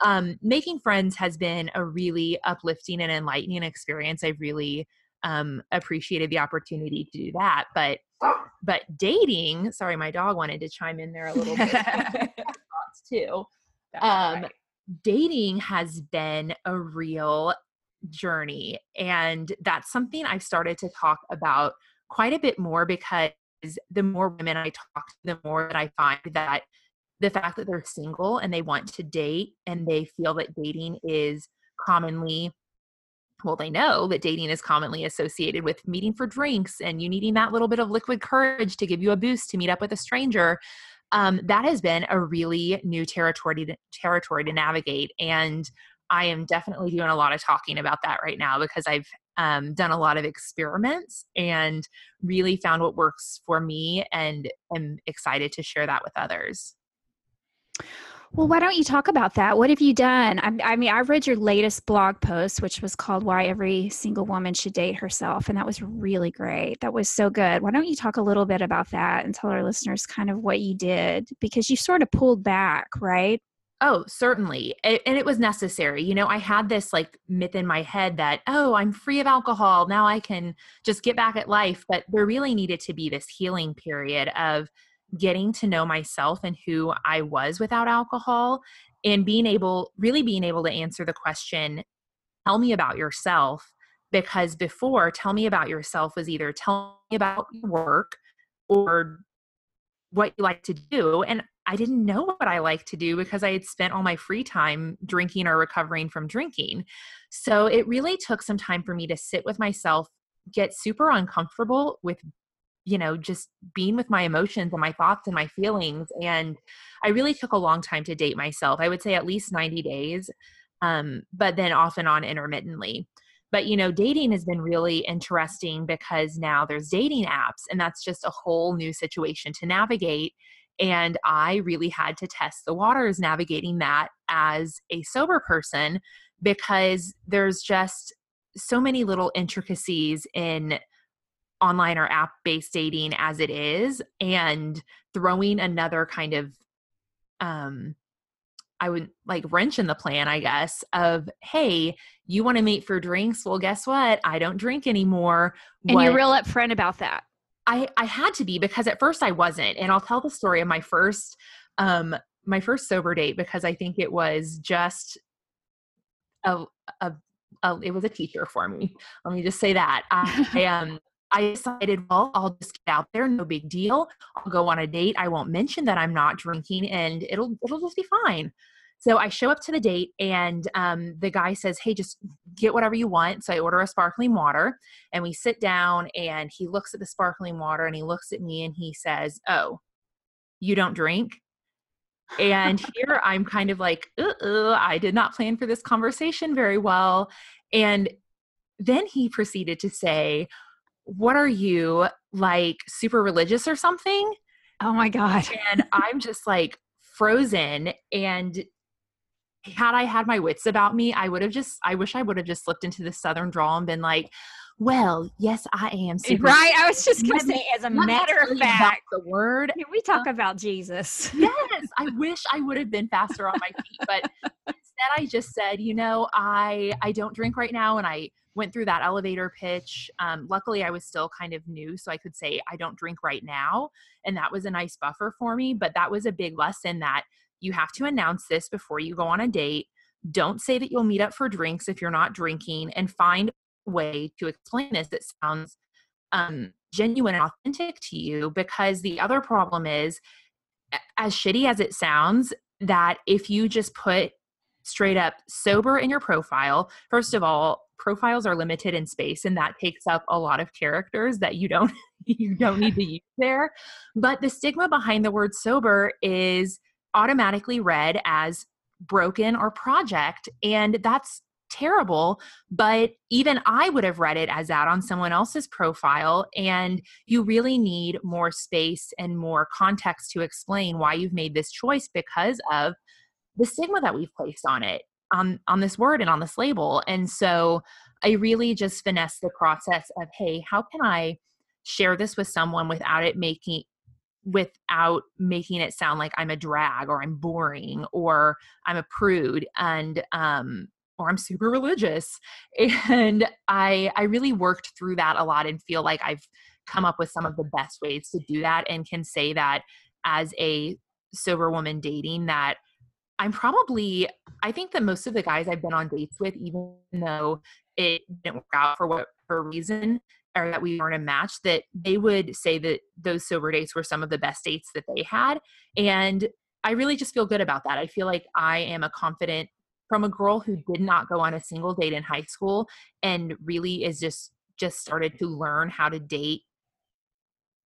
um, making friends has been a really uplifting and enlightening experience. I've really um, appreciated the opportunity to do that. But but dating, sorry, my dog wanted to chime in there a little bit. thoughts too. Um, dating has been a real journey. And that's something I've started to talk about quite a bit more because the more women I talk to, the more that I find that the fact that they're single and they want to date and they feel that dating is commonly well they know that dating is commonly associated with meeting for drinks and you needing that little bit of liquid courage to give you a boost to meet up with a stranger um, that has been a really new territory to, territory to navigate and I am definitely doing a lot of talking about that right now because I've um, done a lot of experiments and really found what works for me and am excited to share that with others. Well, why don't you talk about that? What have you done? I, I, mean, I read your latest blog post, which was called Why Every Single Woman Should Date Herself. And that was really great. That was so good. Why don't you talk a little bit about that and tell our listeners kind of what you did? Because you sort of pulled back, right? Oh, certainly. It, and it was necessary. You know, I had this like myth in my head that, oh, I'm free of alcohol. Now I can just get back at life. But there really needed to be this healing period of getting to know myself and who I was without alcohol and being able, really being able to answer the question, tell me about yourself. Because before, tell me about yourself was either tell me about your work or what you like to do. And I didn't know what I liked to do because I had spent all my free time drinking or recovering from drinking. So it really took some time for me to sit with myself, get super uncomfortable with you know just being with my emotions and my thoughts and my feelings and i really took a long time to date myself i would say at least 90 days um, but then off and on intermittently but you know dating has been really interesting because now there's dating apps and that's just a whole new situation to navigate and I really had to test the waters navigating that as a sober person because there's just so many little intricacies in online or app based dating as it is and throwing another kind of um I would like wrench in the plan, I guess, of hey, you want to meet for drinks? Well, guess what? I don't drink anymore. And what, you're real upfront about that. I I had to be because at first I wasn't, and I'll tell the story of my first um my first sober date because I think it was just a a, a it was a teacher for me. Let me just say that I, I um I decided, well, I'll just get out there, no big deal. I'll go on a date. I won't mention that I'm not drinking, and it'll it'll just be fine. So I show up to the date, and um, the guy says, "Hey, just get whatever you want." So I order a sparkling water, and we sit down, and he looks at the sparkling water, and he looks at me, and he says, "Oh, you don't drink?" And here I'm kind of like, uh I did not plan for this conversation very well. And then he proceeded to say, What are you, like super religious or something? Oh my God. And I'm just like frozen. And had I had my wits about me, I would have just, I wish I would have just slipped into the Southern drawl and been like, well, yes, I am. Super right. I was just going to say, as a matter of fact, the word. Can we talk uh, about Jesus? yes. I wish I would have been faster on my feet, but instead I just said, you know, I, I don't drink right now. And I went through that elevator pitch. Um, luckily I was still kind of new. So I could say, I don't drink right now. And that was a nice buffer for me. But that was a big lesson that you have to announce this before you go on a date. Don't say that you'll meet up for drinks if you're not drinking and find a way to explain this that sounds um, genuine and authentic to you because the other problem is as shitty as it sounds that if you just put straight up sober in your profile first of all profiles are limited in space and that takes up a lot of characters that you don't you don't need to use there but the stigma behind the word sober is automatically read as broken or project and that's terrible, but even I would have read it as that on someone else's profile. And you really need more space and more context to explain why you've made this choice because of the stigma that we've placed on it on on this word and on this label and so i really just finesse the process of hey how can i share this with someone without it making without making it sound like i'm a drag or i'm boring or i'm a prude and um or I'm super religious. And I I really worked through that a lot and feel like I've come up with some of the best ways to do that and can say that as a sober woman dating that I'm probably I think that most of the guys I've been on dates with even though it didn't work out for whatever reason or that we weren't a match that they would say that those sober dates were some of the best dates that they had and I really just feel good about that. I feel like I am a confident from a girl who did not go on a single date in high school and really is just just started to learn how to date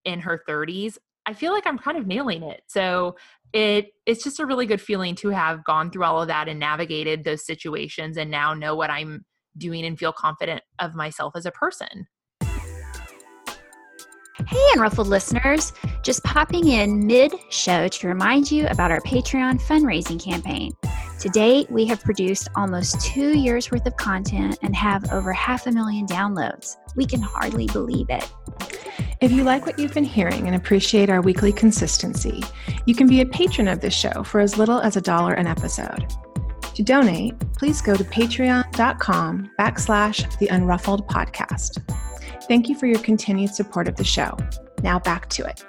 in her 30s i feel like i'm kind of nailing it so it it's just a really good feeling to have gone through all of that and navigated those situations and now know what i'm doing and feel confident of myself as a person Hey, Unruffled listeners, just popping in mid show to remind you about our Patreon fundraising campaign. To date, we have produced almost two years worth of content and have over half a million downloads. We can hardly believe it. If you like what you've been hearing and appreciate our weekly consistency, you can be a patron of this show for as little as a dollar an episode. To donate, please go to patreon.com backslash the unruffled podcast. Thank you for your continued support of the show. Now back to it.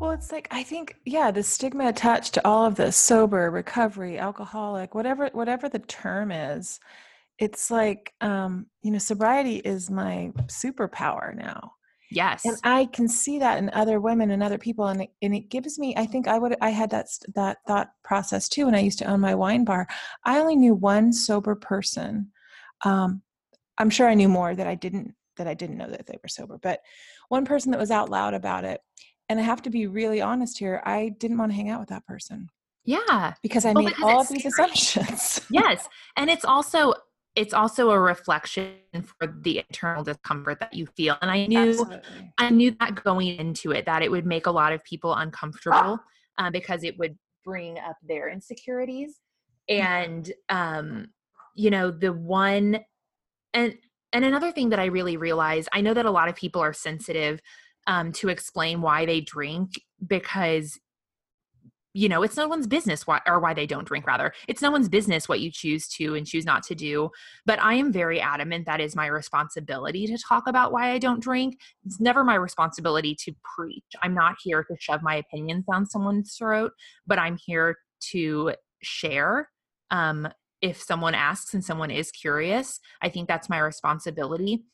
Well, it's like I think, yeah, the stigma attached to all of this sober, recovery, alcoholic, whatever whatever the term is, it's like um, you know, sobriety is my superpower now. Yes. And I can see that in other women and other people and it, and it gives me I think I would I had that that thought process too when I used to own my wine bar. I only knew one sober person. Um, I'm sure I knew more that I didn't that I didn't know that they were sober, but one person that was out loud about it and I have to be really honest here, I didn't want to hang out with that person. Yeah. Because I well, made because all these assumptions. yes. And it's also it's also a reflection for the internal discomfort that you feel. And I knew Absolutely. I knew that going into it that it would make a lot of people uncomfortable uh, because it would bring up their insecurities. And um, you know, the one and and another thing that I really realize I know that a lot of people are sensitive um, to explain why they drink because you know it's no one's business why or why they don't drink rather. It's no one's business what you choose to and choose not to do but i am very adamant that is my responsibility to talk about why i don't drink. It's never my responsibility to preach. I'm not here to shove my opinions down someone's throat but i'm here to share um, if someone asks and someone is curious i think that's my responsibility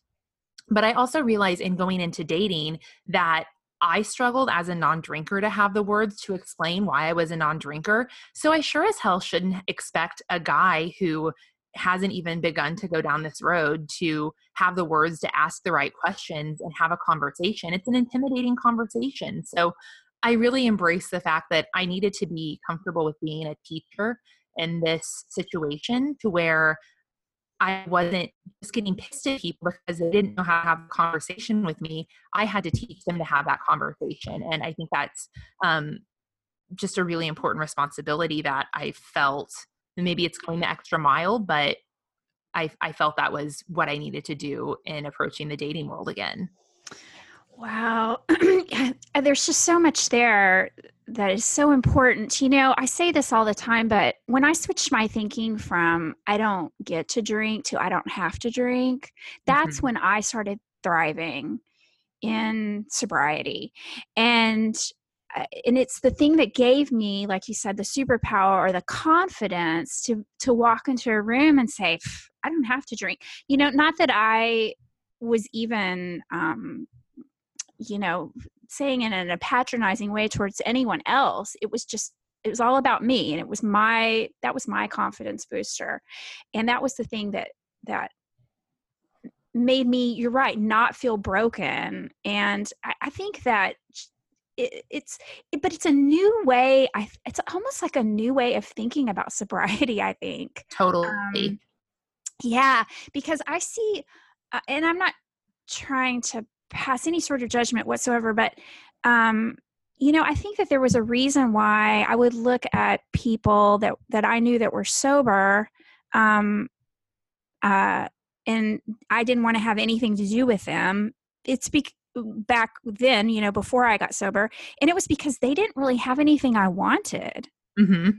but i also realize in going into dating that I struggled as a non drinker to have the words to explain why I was a non drinker. So I sure as hell shouldn't expect a guy who hasn't even begun to go down this road to have the words to ask the right questions and have a conversation. It's an intimidating conversation. So I really embrace the fact that I needed to be comfortable with being a teacher in this situation to where I wasn't just getting pissed at people because they didn't know how to have a conversation with me. I had to teach them to have that conversation. And I think that's um, just a really important responsibility that I felt. Maybe it's going the extra mile, but I, I felt that was what I needed to do in approaching the dating world again. Wow. There's just so much there that is so important. You know, I say this all the time, but when I switched my thinking from I don't get to drink to I don't have to drink, that's mm-hmm. when I started thriving in sobriety. And uh, and it's the thing that gave me like you said the superpower or the confidence to to walk into a room and say i don't have to drink you know not that i was even um you know saying it in a patronizing way towards anyone else it was just it was all about me and it was my that was my confidence booster. And that was the thing that that made me you're right not feel broken. And i, I think that it, it's it, but it's a new way i it's almost like a new way of thinking about sobriety i think. Totally. Um, yeah because i see uh, and i'm not trying to pass any sort of judgment whatsoever but um you know i think that there was a reason why i would look at people that that i knew that were sober um uh and i didn't want to have anything to do with them it's be- back then you know before i got sober and it was because they didn't really have anything i wanted mm-hmm.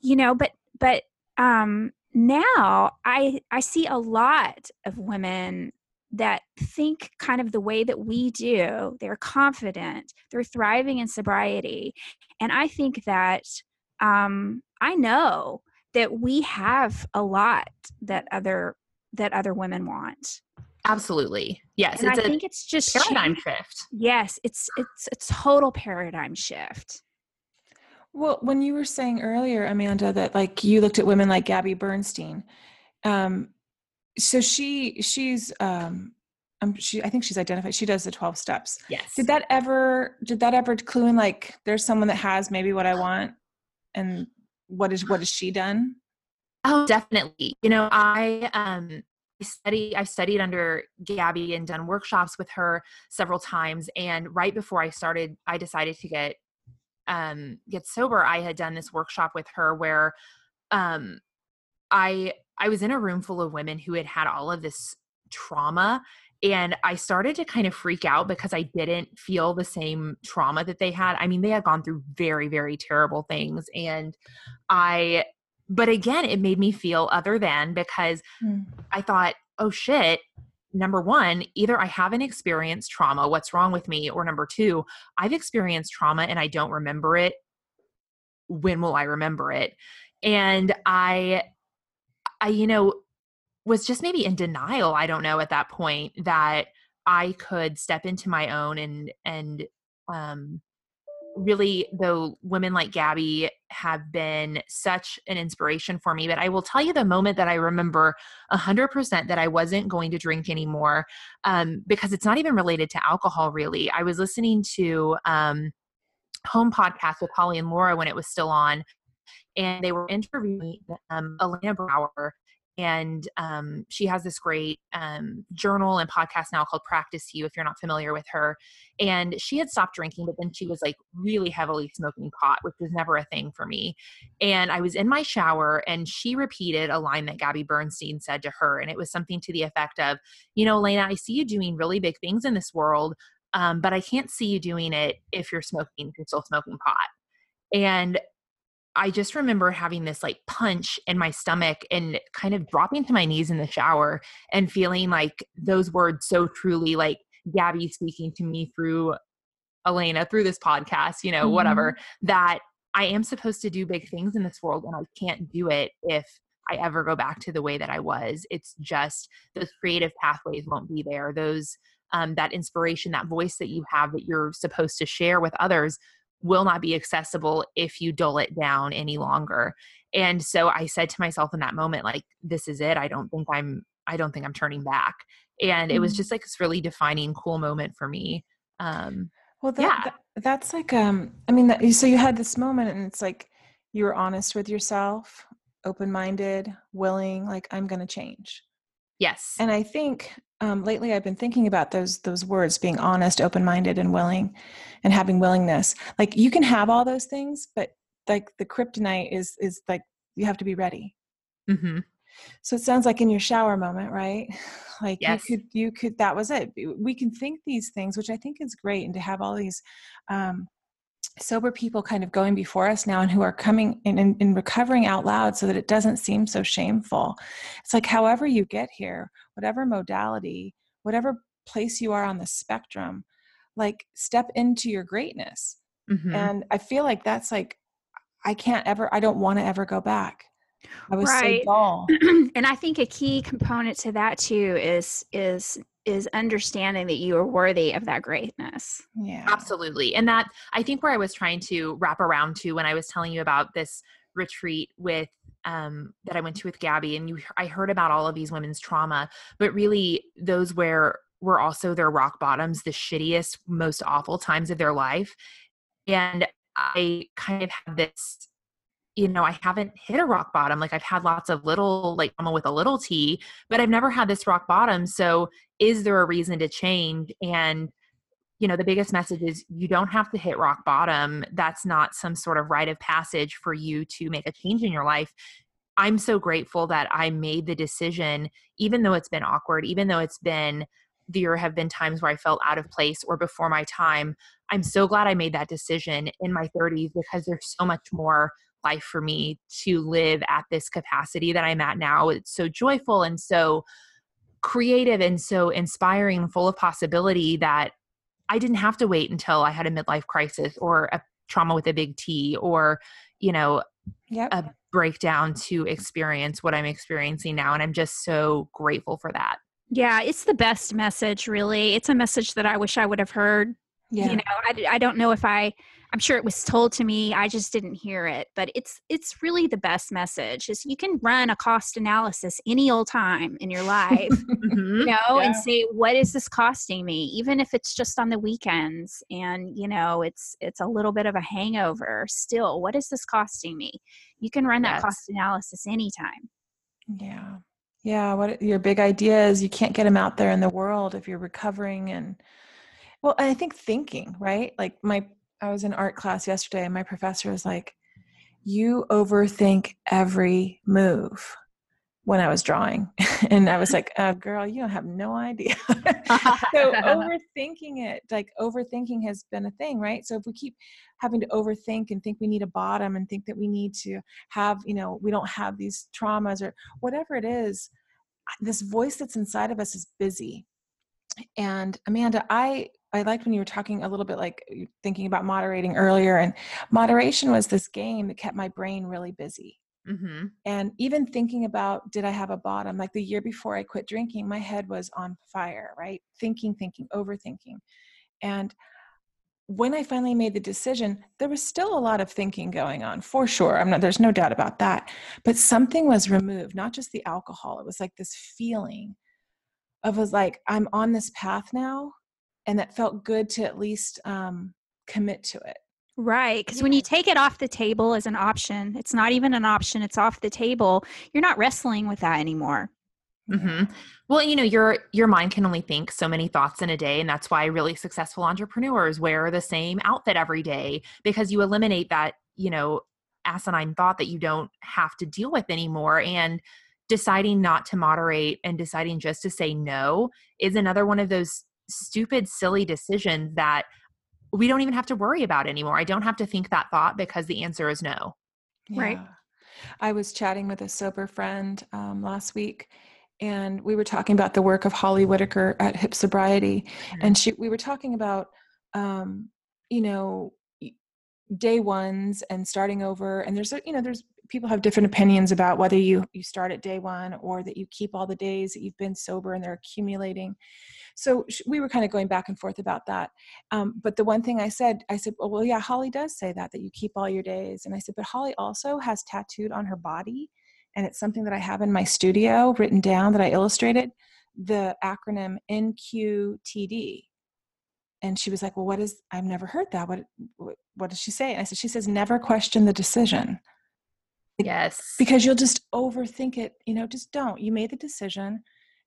you know but but um now i i see a lot of women that think kind of the way that we do. They're confident, they're thriving in sobriety. And I think that um, I know that we have a lot that other that other women want. Absolutely. Yes. And I think it's just paradigm shift. Yes, it's it's a total paradigm shift. Well, when you were saying earlier, Amanda, that like you looked at women like Gabby Bernstein, um, so she she's um um, she I think she's identified she does the 12 steps. Yes. Did that ever did that ever clue in like there's someone that has maybe what I want and what is what has she done? Oh, definitely. You know, I um I study I studied under Gabby and done workshops with her several times and right before I started I decided to get um get sober I had done this workshop with her where um I I was in a room full of women who had had all of this trauma and I started to kind of freak out because I didn't feel the same trauma that they had. I mean, they had gone through very, very terrible things. And I, but again, it made me feel other than because mm. I thought, oh shit, number one, either I haven't experienced trauma, what's wrong with me? Or number two, I've experienced trauma and I don't remember it. When will I remember it? And I, I, you know, was just maybe in denial i don't know at that point that i could step into my own and and um really though women like gabby have been such an inspiration for me but i will tell you the moment that i remember a 100% that i wasn't going to drink anymore um, because it's not even related to alcohol really. I was listening to um, home podcast with holly and laura when it was still on and they were interviewing um, elena brower and um, she has this great um, journal and podcast now called practice you if you're not familiar with her and she had stopped drinking but then she was like really heavily smoking pot which was never a thing for me and i was in my shower and she repeated a line that gabby bernstein said to her and it was something to the effect of you know elena i see you doing really big things in this world um, but i can't see you doing it if you're smoking if you're still smoking pot And I just remember having this like punch in my stomach and kind of dropping to my knees in the shower and feeling like those words so truly like Gabby speaking to me through Elena, through this podcast, you know, mm-hmm. whatever, that I am supposed to do big things in this world and I can't do it if I ever go back to the way that I was. It's just those creative pathways won't be there. Those um, that inspiration, that voice that you have that you're supposed to share with others will not be accessible if you dull it down any longer. And so I said to myself in that moment, like, this is it. I don't think I'm, I don't think I'm turning back. And it was mm-hmm. just like this really defining, cool moment for me. Um, well, that, yeah. That, that's like, um, I mean, that, so you had this moment and it's like, you were honest with yourself, open minded, willing, like, I'm going to change. Yes. And I think um, lately I've been thinking about those those words being honest, open minded, and willing, and having willingness. Like you can have all those things, but like the kryptonite is is like you have to be ready. Mm-hmm. So it sounds like in your shower moment, right? Like yes. you could you could that was it. We can think these things, which I think is great, and to have all these um, sober people kind of going before us now and who are coming in and recovering out loud so that it doesn't seem so shameful. It's like, however you get here, whatever modality, whatever place you are on the spectrum, like step into your greatness. Mm-hmm. And I feel like that's like, I can't ever, I don't want to ever go back. I was right. so dull. and I think a key component to that too is is is understanding that you are worthy of that greatness. Yeah. Absolutely. And that I think where I was trying to wrap around to when I was telling you about this retreat with um, that I went to with Gabby and you I heard about all of these women's trauma, but really those where were also their rock bottoms, the shittiest, most awful times of their life. And I kind of had this you know, I haven't hit a rock bottom. Like I've had lots of little, like with a little t, but I've never had this rock bottom. So is there a reason to change? And, you know, the biggest message is you don't have to hit rock bottom. That's not some sort of rite of passage for you to make a change in your life. I'm so grateful that I made the decision, even though it's been awkward, even though it's been, there have been times where I felt out of place or before my time. I'm so glad I made that decision in my 30s because there's so much more life for me to live at this capacity that I'm at now. It's so joyful and so creative and so inspiring and full of possibility that I didn't have to wait until I had a midlife crisis or a trauma with a big T or, you know, yep. a breakdown to experience what I'm experiencing now. And I'm just so grateful for that. Yeah, it's the best message, really. It's a message that I wish I would have heard. Yeah. You know, I, I don't know if I I'm sure it was told to me. I just didn't hear it. But it's it's really the best message is you can run a cost analysis any old time in your life, mm-hmm. you know, yeah. and say, what is this costing me? Even if it's just on the weekends and you know it's it's a little bit of a hangover, still, what is this costing me? You can run that cost analysis anytime. Yeah. Yeah. What your big idea is you can't get them out there in the world if you're recovering and well, I think thinking, right? Like my I was in art class yesterday and my professor was like, You overthink every move when I was drawing. and I was like, uh, Girl, you don't have no idea. so, overthinking it, like overthinking has been a thing, right? So, if we keep having to overthink and think we need a bottom and think that we need to have, you know, we don't have these traumas or whatever it is, this voice that's inside of us is busy. And Amanda, I I liked when you were talking a little bit like thinking about moderating earlier, and moderation was this game that kept my brain really busy. Mm-hmm. And even thinking about, did I have a bottom? Like the year before I quit drinking, my head was on fire, right? Thinking, thinking, overthinking. And when I finally made the decision, there was still a lot of thinking going on for sure. I'm not, there's no doubt about that. But something was removed, not just the alcohol. It was like this feeling of was like, I'm on this path now and that felt good to at least um, commit to it. Right. Because yeah. when you take it off the table as an option, it's not even an option, it's off the table. You're not wrestling with that anymore. Mm-hmm. Well, you know, your your mind can only think so many thoughts in a day, and that's why really successful entrepreneurs wear the same outfit every day because you eliminate that, you know, asinine thought that you don't have to deal with anymore. And deciding not to moderate and deciding just to say no is another one of those stupid, silly decisions that we don't even have to worry about anymore. I don't have to think that thought because the answer is no. Right. I was chatting with a sober friend um, last week, and we were talking about the work of Holly Whitaker at Hip Sobriety, Mm-hmm. and she we were talking about um, you know day ones and starting over, and there's a- you know there's people have different opinions about whether you you start at day one or that you keep all the days that you've been sober and they're accumulating. So we were kind of going back and forth about that. Um, but the one thing I said, I said, well, well, yeah, Holly does say that that you keep all your days, and I said, but Holly also has tattooed on her body, and it's something that I have in my studio written down that I illustrated, the acronym NQTD. And she was like, well, what is? I've never heard that. What what, what does she say? And I said, she says, never question the decision Yes. because you'll just overthink it. You know, just don't. You made the decision,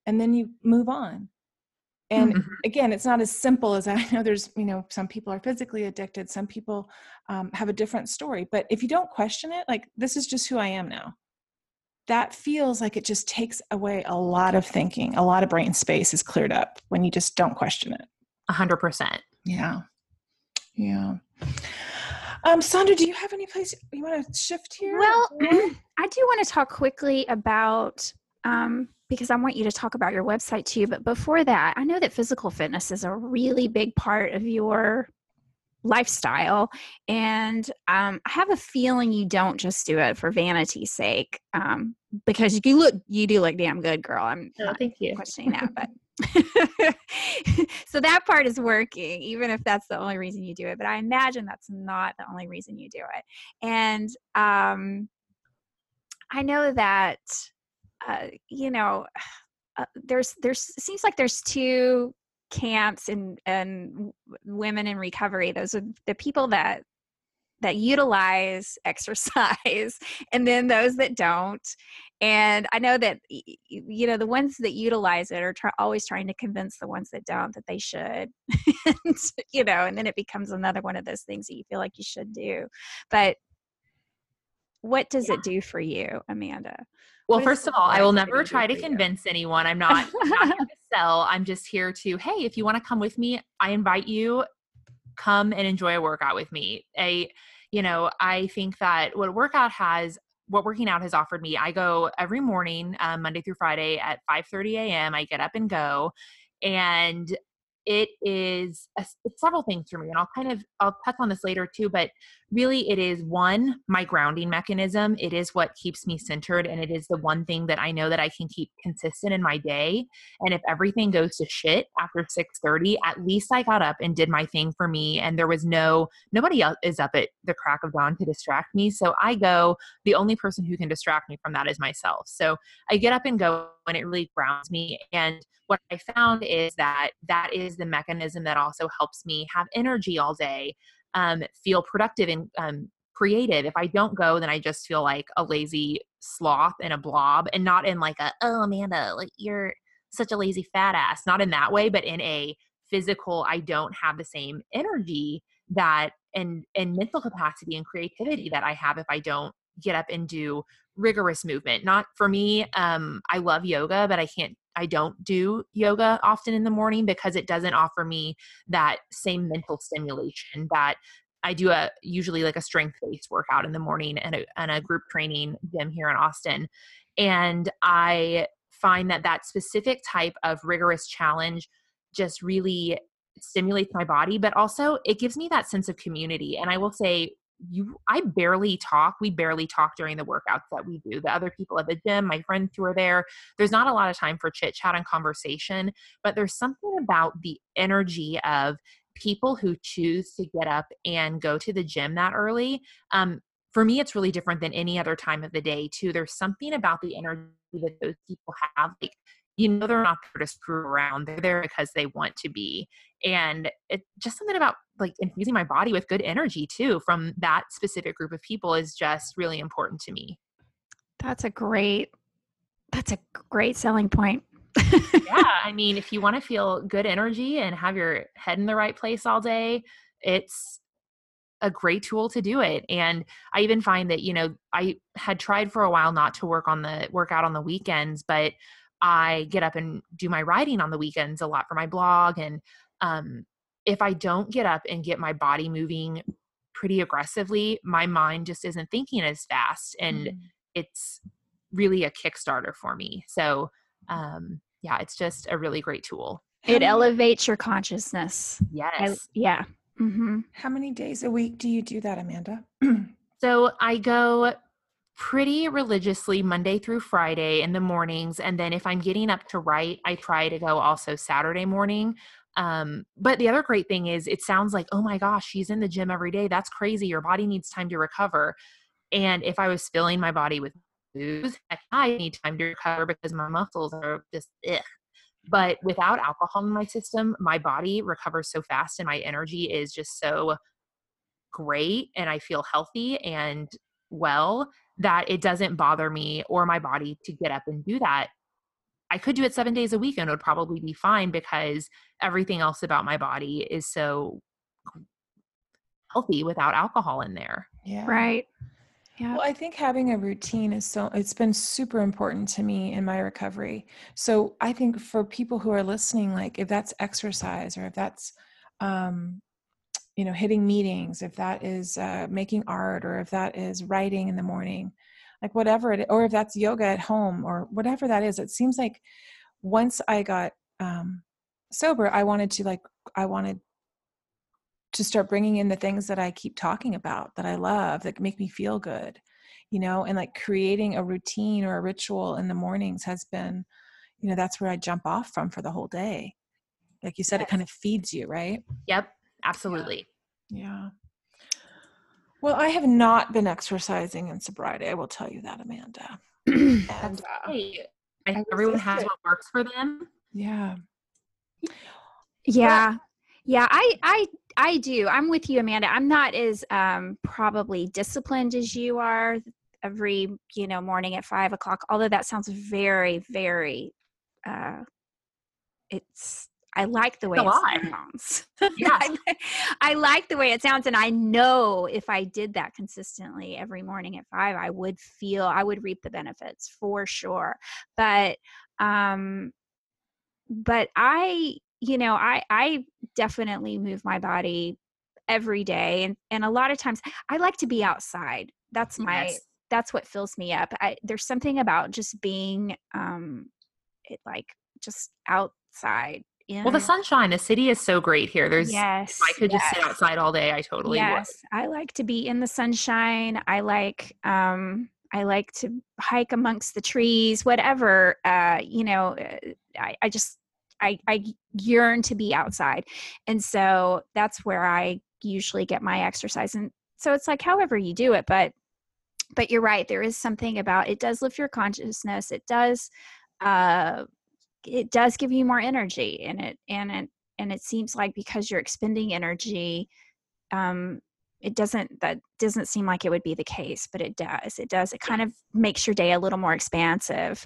and then you move on. And Mhm. again, it's not as simple as I know. There's, you know, some people are physically addicted. Some people um, have a different story. But if you don't question it, like this is just who I am now. That feels like it just takes away a lot of thinking. A lot of brain space is cleared up when you just don't question it. A hundred percent. Yeah, yeah. Um, Sondra, do you have any place you want to shift here? Well, I do want to talk quickly about um, because I want you to talk about your website too. But before that, I know that physical fitness is a really big part of your lifestyle, and um, I have a feeling you don't just do it for vanity's sake. Um, because you look, you do look damn good, girl. I'm Oh, not thank you. questioning that, but so that part is working, even if that's the only reason you do it. But I imagine that's not the only reason you do it. And um, I know that uh, you know uh, there's there's seems like there's two camps and and women in recovery. Those are the people that that utilize exercise and then those that don't and i know that you know the ones that utilize it are try- always trying to convince the ones that don't that they should and, you know and then it becomes another one of those things that you feel like you should do but what does it do for you amanda Well, What first of all, I will never try to for you? convince anyone. I'm not, I'm not here to sell. I'm just here to, hey, if you want to come with me, I invite you, come and enjoy a workout with me. A, you know, I think that what a workout has, what working out has offered me, I go every morning, um, Monday through Friday at 5:30 a.m. I get up and go, and it is a, it's several things for me and i'll kind of i'll touch on this later too but really it is one my grounding mechanism it is what keeps me centered and it is the one thing that i know that i can keep consistent in my day and if everything goes to shit after 6:30 at least i got up and did my thing for me and there was no nobody else is up at the crack of dawn to distract me so i go the only person who can distract me from that is myself so i get up and go and it really grounds me and what i found is that that is the mechanism that also helps me have energy all day um, feel productive and um, creative. If i don't go then i just feel like a lazy sloth and a blob and not in like a oh amanda like you're such a lazy fat ass. Not in that way but in a physical i don't have the same energy that and and mental capacity and creativity that i have if i don't get up and do rigorous movement. Not for me um i love yoga but i can't i don't do yoga often in the morning because it doesn't offer me that same mental stimulation that i do a usually like a strength based workout in the morning and a, and a group training gym here in austin. And i find that that specific type of rigorous challenge just really stimulates my body but also it gives me that sense of community. And i will say you i barely talk we barely talk during the workouts that we do. The other people at the gym my friends who are there there's not a lot of time for chit chat and conversation but there's something about the energy of people who choose to get up and go to the gym that early um, for me it's really different than any other time of the day too. There's something about the energy that those people have like you know they're not there to screw around they're there because they want to be and it's just something about like infusing my body with good energy too from that specific group of people is just really important to me. That's a great that's a great selling point. Yeah i mean if you want to feel good energy and have your head in the right place all day it's a great tool to do it and i even find that you know i had tried for a while not to work on the workout on the weekends but i get up and do my writing on the weekends a lot for my blog and um if I don't get up and get my body moving pretty aggressively, my mind just isn't thinking as fast. And mm. it's really a kickstarter for me. So, um, yeah, it's just a really great tool. It elevates your consciousness. Yes. I, yeah. Mm-hmm. How many days a week do you do that, Amanda? so I go pretty religiously Monday through Friday in the mornings. And then if I'm getting up to write, I try to go also Saturday morning. Um, but the other great thing is it sounds like, oh my gosh, she's in the gym every day. That's crazy. Your body needs time to recover. And if I was filling my body with booze, I need time to recover because my muscles are just ugh. But without alcohol in my system, my body recovers so fast and my energy is just so great and I feel healthy and well that it doesn't bother me or my body to get up and do that. I could do it seven days a week and it would probably be fine because everything else about my body is so healthy without alcohol in there. Yeah. Right. Yeah. Well, I think having a routine is so, it's been super important to me in my recovery. So I think for people who are listening, like if that's exercise or if that's, um, you know, hitting meetings, if that is uh, making art or if that is writing in the morning, like whatever it, or if that's yoga at home or whatever that is, it seems like once I got um, sober, I wanted to like, I wanted to start bringing in the things that I keep talking about that I love that make me feel good, you know, and like creating a routine or a ritual in the mornings has been, you know, that's where I jump off from for the whole day. Like you said, yes. it kind of feeds you, right? Yep, absolutely. Yeah. yeah. Well, I have not been exercising in sobriety. I will tell you that, Amanda. and, uh, I think everyone has what works for them. Yeah. Yeah. But, yeah, I I I do. I'm with you, Amanda. I'm not as um, probably disciplined as you are every you know morning at five o'clock. Although that sounds very very. Uh, it's I like the way it sounds. Yeah. I, I, like the way it sounds. And I know if I did that consistently every morning at five, I would feel, I would reap the benefits for sure. But, um, but I, you know, I, I definitely move my body every day. And, and a lot of times I like to be outside. That's my, yes. that's what fills me up. I, there's something about just being, um, it like just outside yeah. Well, the sunshine, the city is so great here. There's, yes, I could just yes. sit outside all day. I totally yes. would. I like to be in the sunshine. I like, um, I like to hike amongst the trees, whatever, uh, you know, uh, I, I just, I, I yearn to be outside. And so that's where I usually get my exercise. And so it's like, however you do it, but, but you're right. There is something about, it does lift your consciousness. It does, uh, it does give you more energy and it and it and it seems like because you're expending energy um it doesn't that doesn't seem like it would be the case but it does. It does. It kind of makes your day a little more expansive.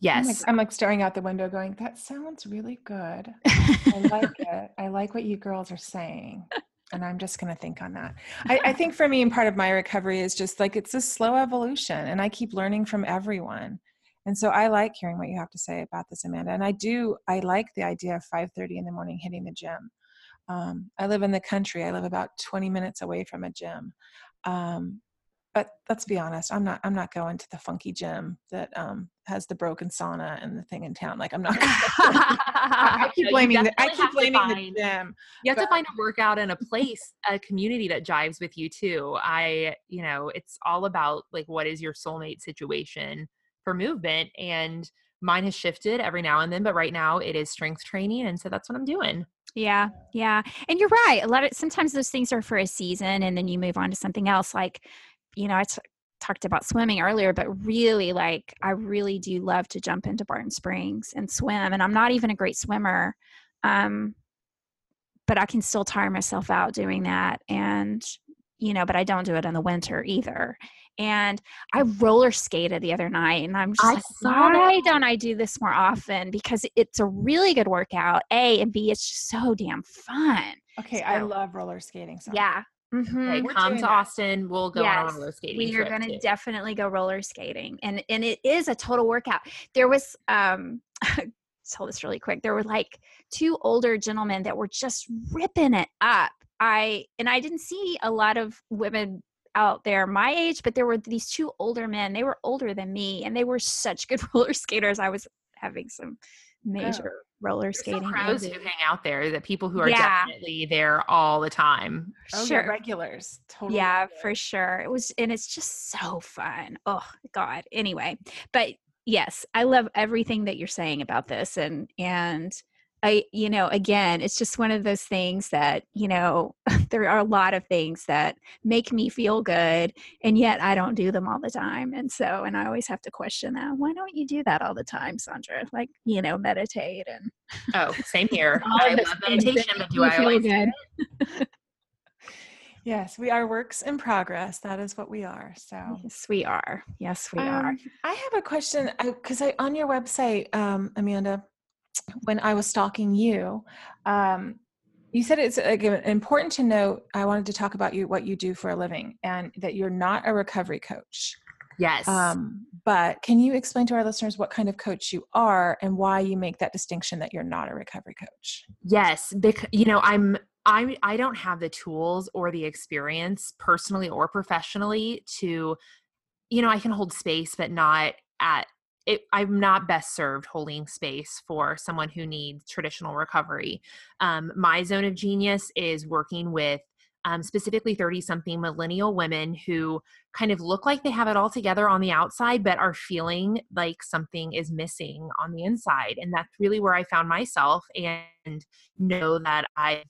Yes. i'm like, I'm like staring out the window going that sounds really good. I like it. I like what you girls are saying. And i'm just going to think on that. I, I think for me and part of my recovery is just like it's a slow evolution and i keep learning from everyone and so i like hearing what you have to say about this amanda and i do i like the idea of 5.30 in the morning hitting the gym. Um, i live in the country i live about 20 minutes away from a gym. Um, but let's be honest i'm not i'm not going to the funky gym that um, has the broken sauna and the thing in town like i'm not I, keep blaming the, i keep blaming find, the gym you have but, to find a workout and a place a community that jives with you too. I you know it's all about like what is your soulmate situation for movement and mine has shifted every now and then but right now it is strength training and so that's what i'm doing. Yeah yeah and you're right a lot of sometimes those things are for a season and then you move on to something else like you know I t- talked about swimming earlier but really like i really do love to jump into barton springs and swim and i'm not even a great swimmer um but i can still tire myself out doing that and you know but i don't do it in the winter either and I roller skated the other night, and I'm just I like, why that. don't I do this more often? Because it's a really good workout, A, and B, it's just so damn fun. Okay, so, I love roller skating. So. Yeah. Mm-hmm. Okay, come to that. Austin. We'll go yes, on roller skating. We are going to definitely go roller skating, and and it is a total workout. There was um tell this really quick. There were like two older gentlemen that were just ripping it up. I and I didn't see a lot of women out there my age, but there were these two older men. They were older than me, and they were such good roller skaters. I was having some major oh. roller skating. Some pros who hang out there, the people who are yeah. definitely there all the time. Oh, oh sure, regulars, totally. Yeah, regular. for sure. It was, and it's just so fun. Oh God. Anyway, but yes, I love everything that you're saying about this, and and I, you know, again, it's just one of those things that, you know, there are a lot of things that make me feel good, and yet I don't do them all the time. And so, and I always have to question that. Why don't you do that all the time, Sondra? Like, you know, meditate and. Oh, same here. I love meditation, but do I always good? Yes, we are works in progress. That is what we are. So yes, we are. Yes, we um, are. I have a question because I, I, on your website, um, Amanda, when I was stalking you, um, you said it's important to note. I wanted to talk about you, what you do for a living, and that you're not a recovery coach. Yes. Um, but can you explain to our listeners what kind of coach you are and why you make that distinction that you're not a recovery coach? Yes, because you know I'm I I don't have the tools or the experience personally or professionally to you know I can hold space but not at it, I'm not best served holding space for someone who needs traditional recovery. Um, my zone of genius is working with um, specifically 30 something millennial women who kind of look like they have it all together on the outside, but are feeling like something is missing on the inside. And that's really where I found myself and know that I've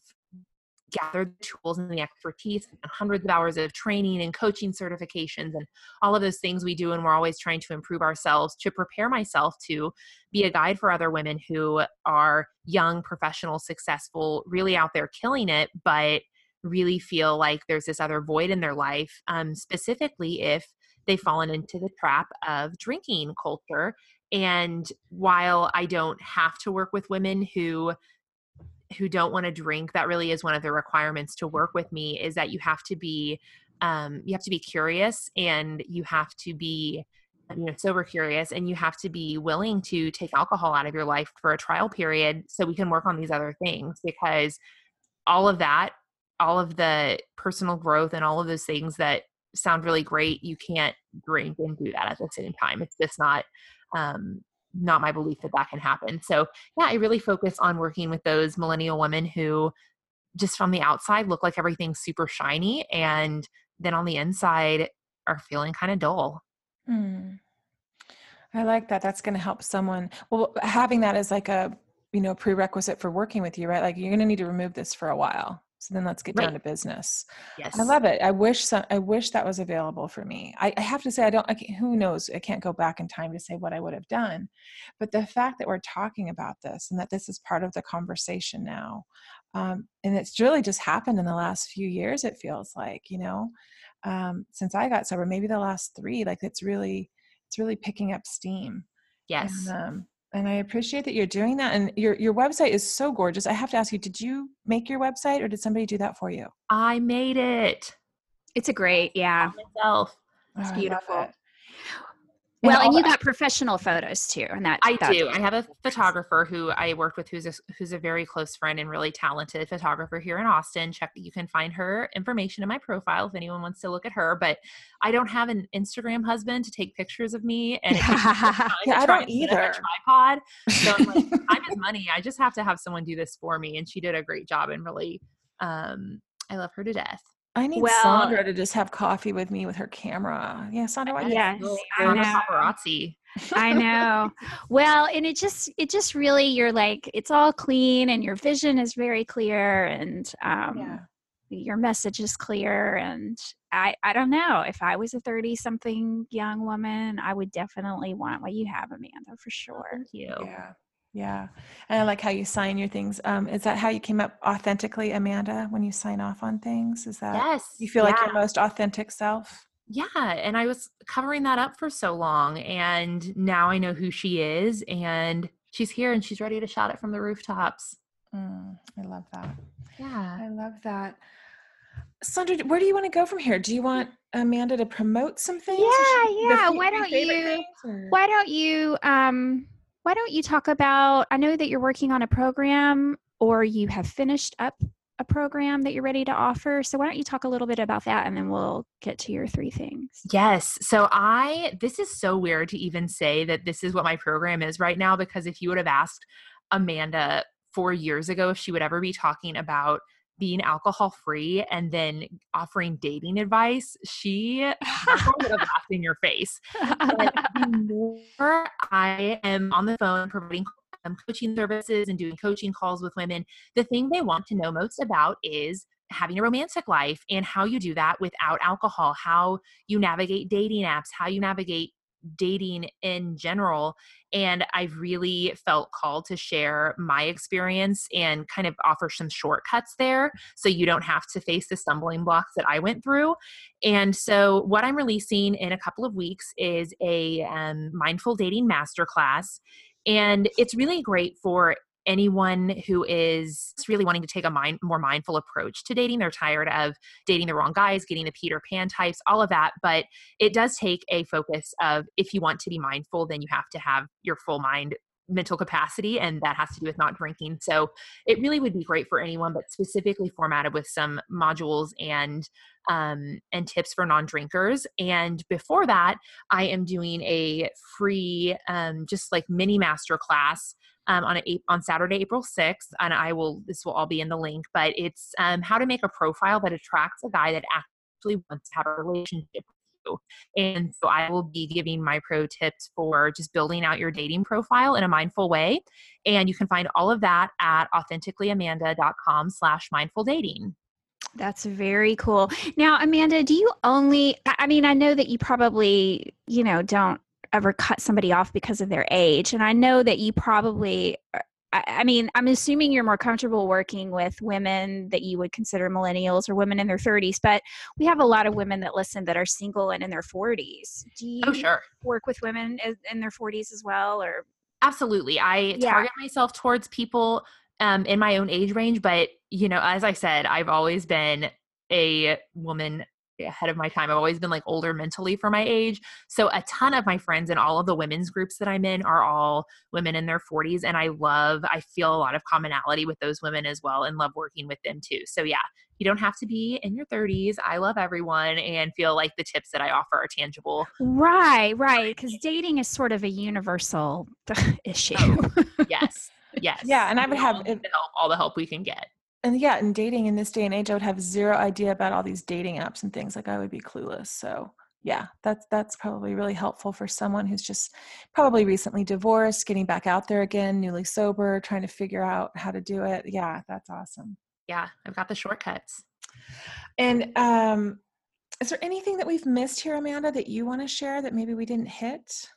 gathered the tools and the expertise and hundreds of hours of training and coaching certifications and all of those things we do and we're always trying to improve ourselves to prepare myself to be a guide for other women who are young professional successful really out there killing it but really feel like there's this other void in their life um, specifically if they've fallen into the trap of drinking culture. And while i don't have to work with women who who don't want to drink that really is one of the requirements to work with me is that you have to be um, you have to be curious and you have to be you know sober curious and you have to be willing to take alcohol out of your life for a trial period so we can work on these other things because all of that all of the personal growth and all of those things that sound really great you can't drink and do that at the same time. It's just not um, not my belief that that can happen. So, yeah, I really focus on working with those millennial women who just from the outside look like everything's super shiny and then on the inside are feeling kind of dull. Mm. I like that. That's going to help someone. Well, having that as like a, you know, prerequisite for working with you, right? Like you're going to need to remove this for a while. So then let's get right. down to business. Yes. I love it. I wish some, I wish that was available for me. I, I have to say, I don't, I who knows? I can't go back in time to say what I would have done. But the fact that we're talking about this and that this is part of the conversation now, um, and it's really just happened in the last few years, it feels like, you know, um, since I got sober, maybe the last three, like it's really, it's really picking up steam. Yes. And, um, and I appreciate that you're doing that. And your your website is so gorgeous. I have to ask you, did you make your website or did somebody do that for you? I made it. It's a great, yeah. Myself. It's oh, beautiful. It. Well, and, and you got professional photos too, and that I do. I have a photographer who I worked with, who's a, who's a very close friend and really talented photographer here in Austin. Check that you can find her information in my profile if anyone wants to look at her. But I don't have an Instagram husband to take pictures of me, and yeah, yeah I don't either. tripod, so I'm like, time is money. I just have to have someone do this for me, and she did a great job and really, um, I love her to death. I need well, Sondra to just have coffee with me with her camera. Yeah, Sondra. I yes, I know. paparazzi. I know. Well, and it just it just really you're like it's all clean and your vision is very clear and um yeah. your message is clear and I I don't know if I was a 30 something young woman I would definitely want what you have Amanda for sure. Thank you. Yeah. Yeah. And I like how you sign your things. Um, is that how you came up authentically, Amanda, when you sign off on things? Is that yes, you feel yeah. like your most authentic self? Yeah. And I was covering that up for so long. And now I know who she is. And she's here and she's ready to shout it from the rooftops. Mm, I love that. Yeah. I love that. Sondra, where do you want to go from here? Do you want Amanda to promote some things? Yeah, yeah. Why don't you? Why don't you um why don't you talk about? I know that you're working on a program or you have finished up a program that you're ready to offer. So why don't you talk a little bit about that and then we'll get to your three things. Yes. So I this is so weird to even say that this is what my program is right now because if you would have asked Amanda 4 years ago if she would ever be talking about being alcohol free and then offering dating advice, she laughed in your face. But the more I am on the phone providing um, coaching services and doing coaching calls with women, the thing they want to know most about is having a romantic life and how you do that without alcohol, how you navigate dating apps, how you navigate dating in general. And I've really felt called to share my experience and kind of offer some shortcuts there so you don't have to face the stumbling blocks that I went through. And so, what I'm releasing in a couple of weeks is a um, mindful dating masterclass. And it's really great for anyone who is really wanting to take a mind, more mindful approach to dating. They're tired of dating the wrong guys, getting the Peter Pan types, all of that. But it does take a focus of if you want to be mindful, then you have to have your full mind mental capacity and that has to do with not drinking so it really would be great for anyone but specifically formatted with some modules and um, and tips for non-drinkers and before that i am doing a free um, just like mini master class um, on a, on Saturday, April 6th, and I will this will all be in the link. But it's um, how to make a profile that attracts a guy that actually wants to have a relationship with you. And so I will be giving my pro tips for just building out your dating profile in a mindful way. And you can find all of that at authenticallyamanda.com slash mindful dating. That's very cool. Now, Amanda, do you only, I mean, I know that you probably, you know, don't ever cut somebody off because of their age. And I know that you probably, uh, I mean, I'm assuming you're more comfortable working with women that you would consider millennials or women in their 30s, but we have a lot of women that listen that are single and in their 40s. Do oh, you oh, sure. work with women in their 40s as well or Absolutely. I yeah. target myself towards people um, in my own age range, but you know, as I said, I've always been a woman ahead of my time. I've always been like older mentally for my age. So a ton of my friends and all of the women's groups that I'm in are all women in their 40s and I love I feel a lot of commonality with those women as well and love working with them too. So yeah, you don't have to be in your 30s. I love everyone and feel like the tips that I offer are tangible. Right, right, cuz dating is sort of a universal issue. Oh, yes. Yes. Yeah, and I would have all all the help we can get and yeah, and dating in this day and age, I would have zero idea about all these dating apps and things. Like I would be clueless. So yeah, that's that's probably really helpful for someone who's just probably recently divorced, getting back out there again, newly sober, trying to figure out how to do it. Yeah, that's awesome. Yeah, I've got the shortcuts. And um, is there anything that we've missed here, Amanda, that you want to share that maybe we didn't hit?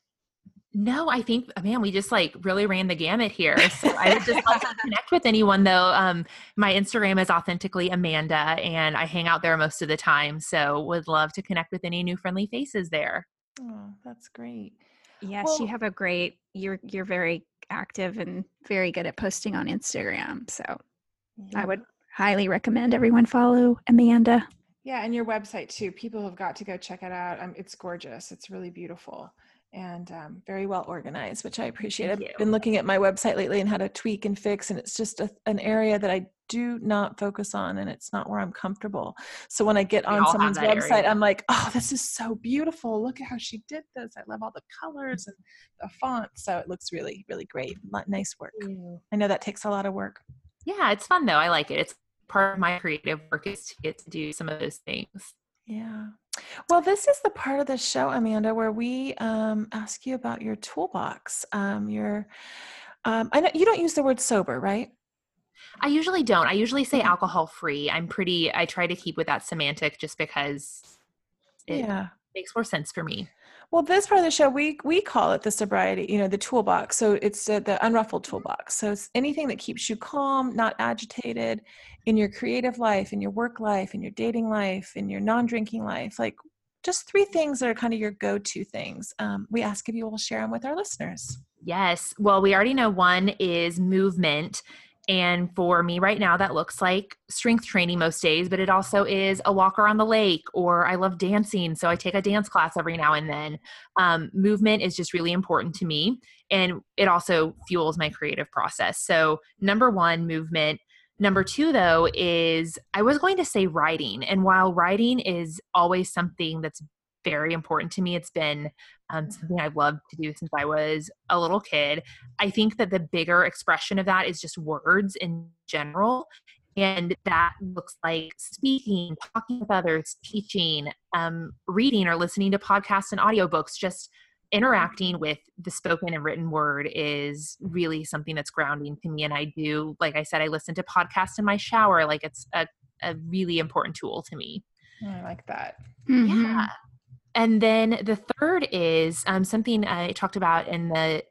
No, I think, man, we just like really ran the gamut here. So I would just love to connect with anyone though. Um, my Instagram is authentically Amanda and I hang out there most of the time. So would love to connect with any new friendly faces there. Oh, that's great. Yes, well, you have a great, you're, you're very active and very good at posting on Instagram. So yeah. I would highly recommend everyone follow Amanda. Yeah. And your website too. People have got to go check it out. Um, it's gorgeous. It's really beautiful and um, very well organized, which I appreciate. Thank I've you. been looking at my website lately and how to tweak and fix, and it's just a, an area that I do not focus on, and it's not where I'm comfortable. So when I get we on someone's website, area. I'm like, oh, this is so beautiful. Look at how she did this. I love all the colors and the font. So it looks really, really great. Nice work. I know that takes a lot of work. Yeah, it's fun though. I like it. It's part of my creative work is to get to do some of those things. Yeah. Well, this is the part of the show, Amanda, where we um, ask you about your toolbox. Um, your, um, I know you don't use the word sober, right? I usually don't. I usually say alcohol free. I'm pretty. I try to keep with that semantic just because it yeah. makes more sense for me. Well, this part of the show, we we call it the sobriety, you know, the toolbox. So it's uh, the unruffled toolbox. So it's anything that keeps you calm, not agitated, in your creative life, in your work life, in your dating life, in your non-drinking life. Like just three things that are kind of your go-to things. Um, we ask if you will share them with our listeners. Yes. Well, we already know one is movement And for me right now, that looks like strength training most days, but it also is a walk around the lake, or I love dancing. So I take a dance class every now and then. Um, movement is just really important to me. And it also fuels my creative process. So, number one, movement. Number two, though, is I was going to say writing. And while writing is always something that's very important to me, it's been um, something I've loved to do since I was a little kid. I think that the bigger expression of that is just words in general. And that looks like speaking, talking with others, teaching, um, reading or listening to podcasts and audiobooks, just interacting with the spoken and written word is really something that's grounding to me. And I do, like I said, I listen to podcasts in my shower. Like it's a, a really important tool to me. I like that. Mm-hmm. Yeah. And then the third is um, something I talked about in the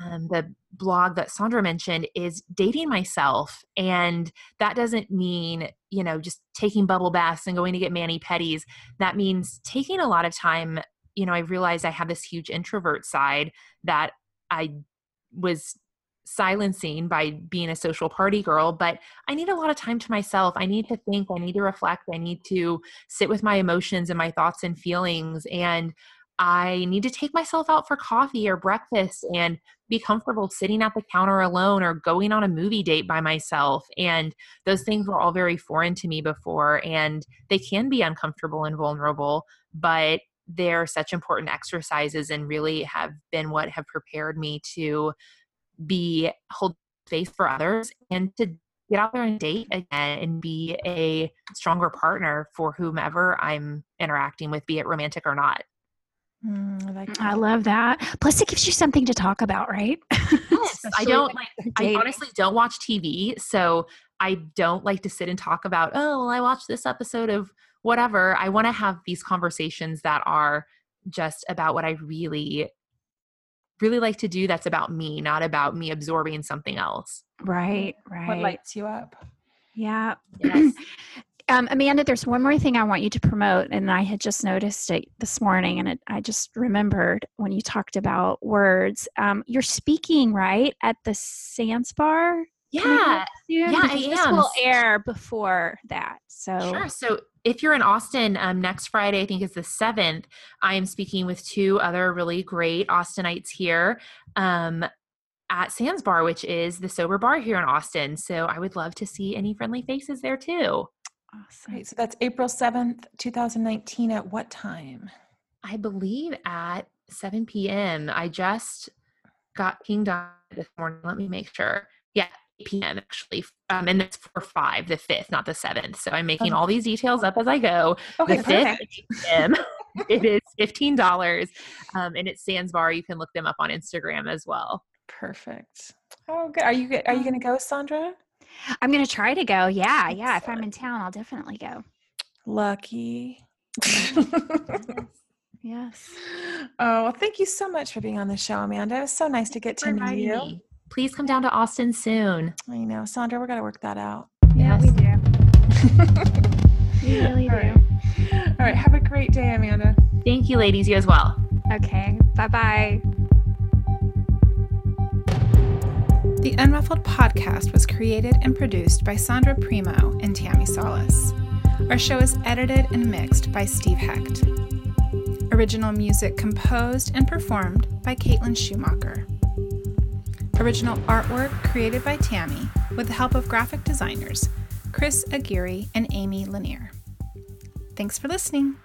um, the blog that Sondra mentioned is dating myself, and that doesn't mean you know just taking bubble baths and going to get mani pedis. That means taking a lot of time. You know, I realized I have this huge introvert side that I was silencing by being a social party girl, but I need a lot of time to myself. I need to think, I need to reflect, I need to sit with my emotions and my thoughts and feelings. And I need to take myself out for coffee or breakfast and be comfortable sitting at the counter alone or going on a movie date by myself. And those things were all very foreign to me before, and they can be uncomfortable and vulnerable, but they're such important exercises and really have been what have prepared me to be hold space for others and to get out there and date again and be a stronger partner for whomever I'm interacting with, be it romantic or not. Mm, I, like I love that. Plus, it gives you something to talk about, right? Yes, I don't like. I honestly don't watch TV, so I don't like to sit and talk about. Oh, well, I watched this episode of whatever. I want to have these conversations that are just about what I really really like to do that's about me, not about me absorbing something else. Right, right. What lights you up? Yeah. Yes. um, Amanda, there's one more thing I want you to promote, and I had just noticed it this morning, and it, I just remembered when you talked about words. Um, you're speaking right at the Sans Bar. Yeah. Yeah, I This am. will air before that, so Sure. So if you're in Austin, um, next Friday, I think is the 7th, I am speaking with two other really great Austinites here um, at Sans Bar, which is the sober bar here in Austin. So I would love to see any friendly faces there too. awesome. Great. So that's April 7th, 2019. At what time? I believe at 7 p.m. I just got pinged on this morning. Let me make sure. Yeah, 8 p.m. actually. Um, and it's for five, the fifth, not the seventh. So I'm making all these details up as I go. Okay, the fifth perfect. at 8 p.m. it is fifteen dollars, um, and it's Sans Bar. You can look them up on Instagram as well. Perfect. Oh, good. Are you good? Are you going to go, Sondra? I'm gonna try to go. Yeah, yeah. If I'm in town, I'll definitely go. Lucky. Yes. Oh, well, thank you so much for being on the show, Amanda. It was so nice to get to For know you. me. Please come down to Austin soon. I know, Sondra. We're gonna work that out. Yeah, we do. We really All do. right. All right. Have a great day, Amanda. Thank you, ladies. You as well. Okay. Bye bye. The Unruffled podcast was created and produced by Sondra Primeaux and Tammi Salas. Our show is edited and mixed by Steve Hecht. Original music composed and performed by Caitlin Schumacher. Original artwork created by Tammi with the help of graphic designers Chris Aguirre and Amy Lanier. Thanks for listening.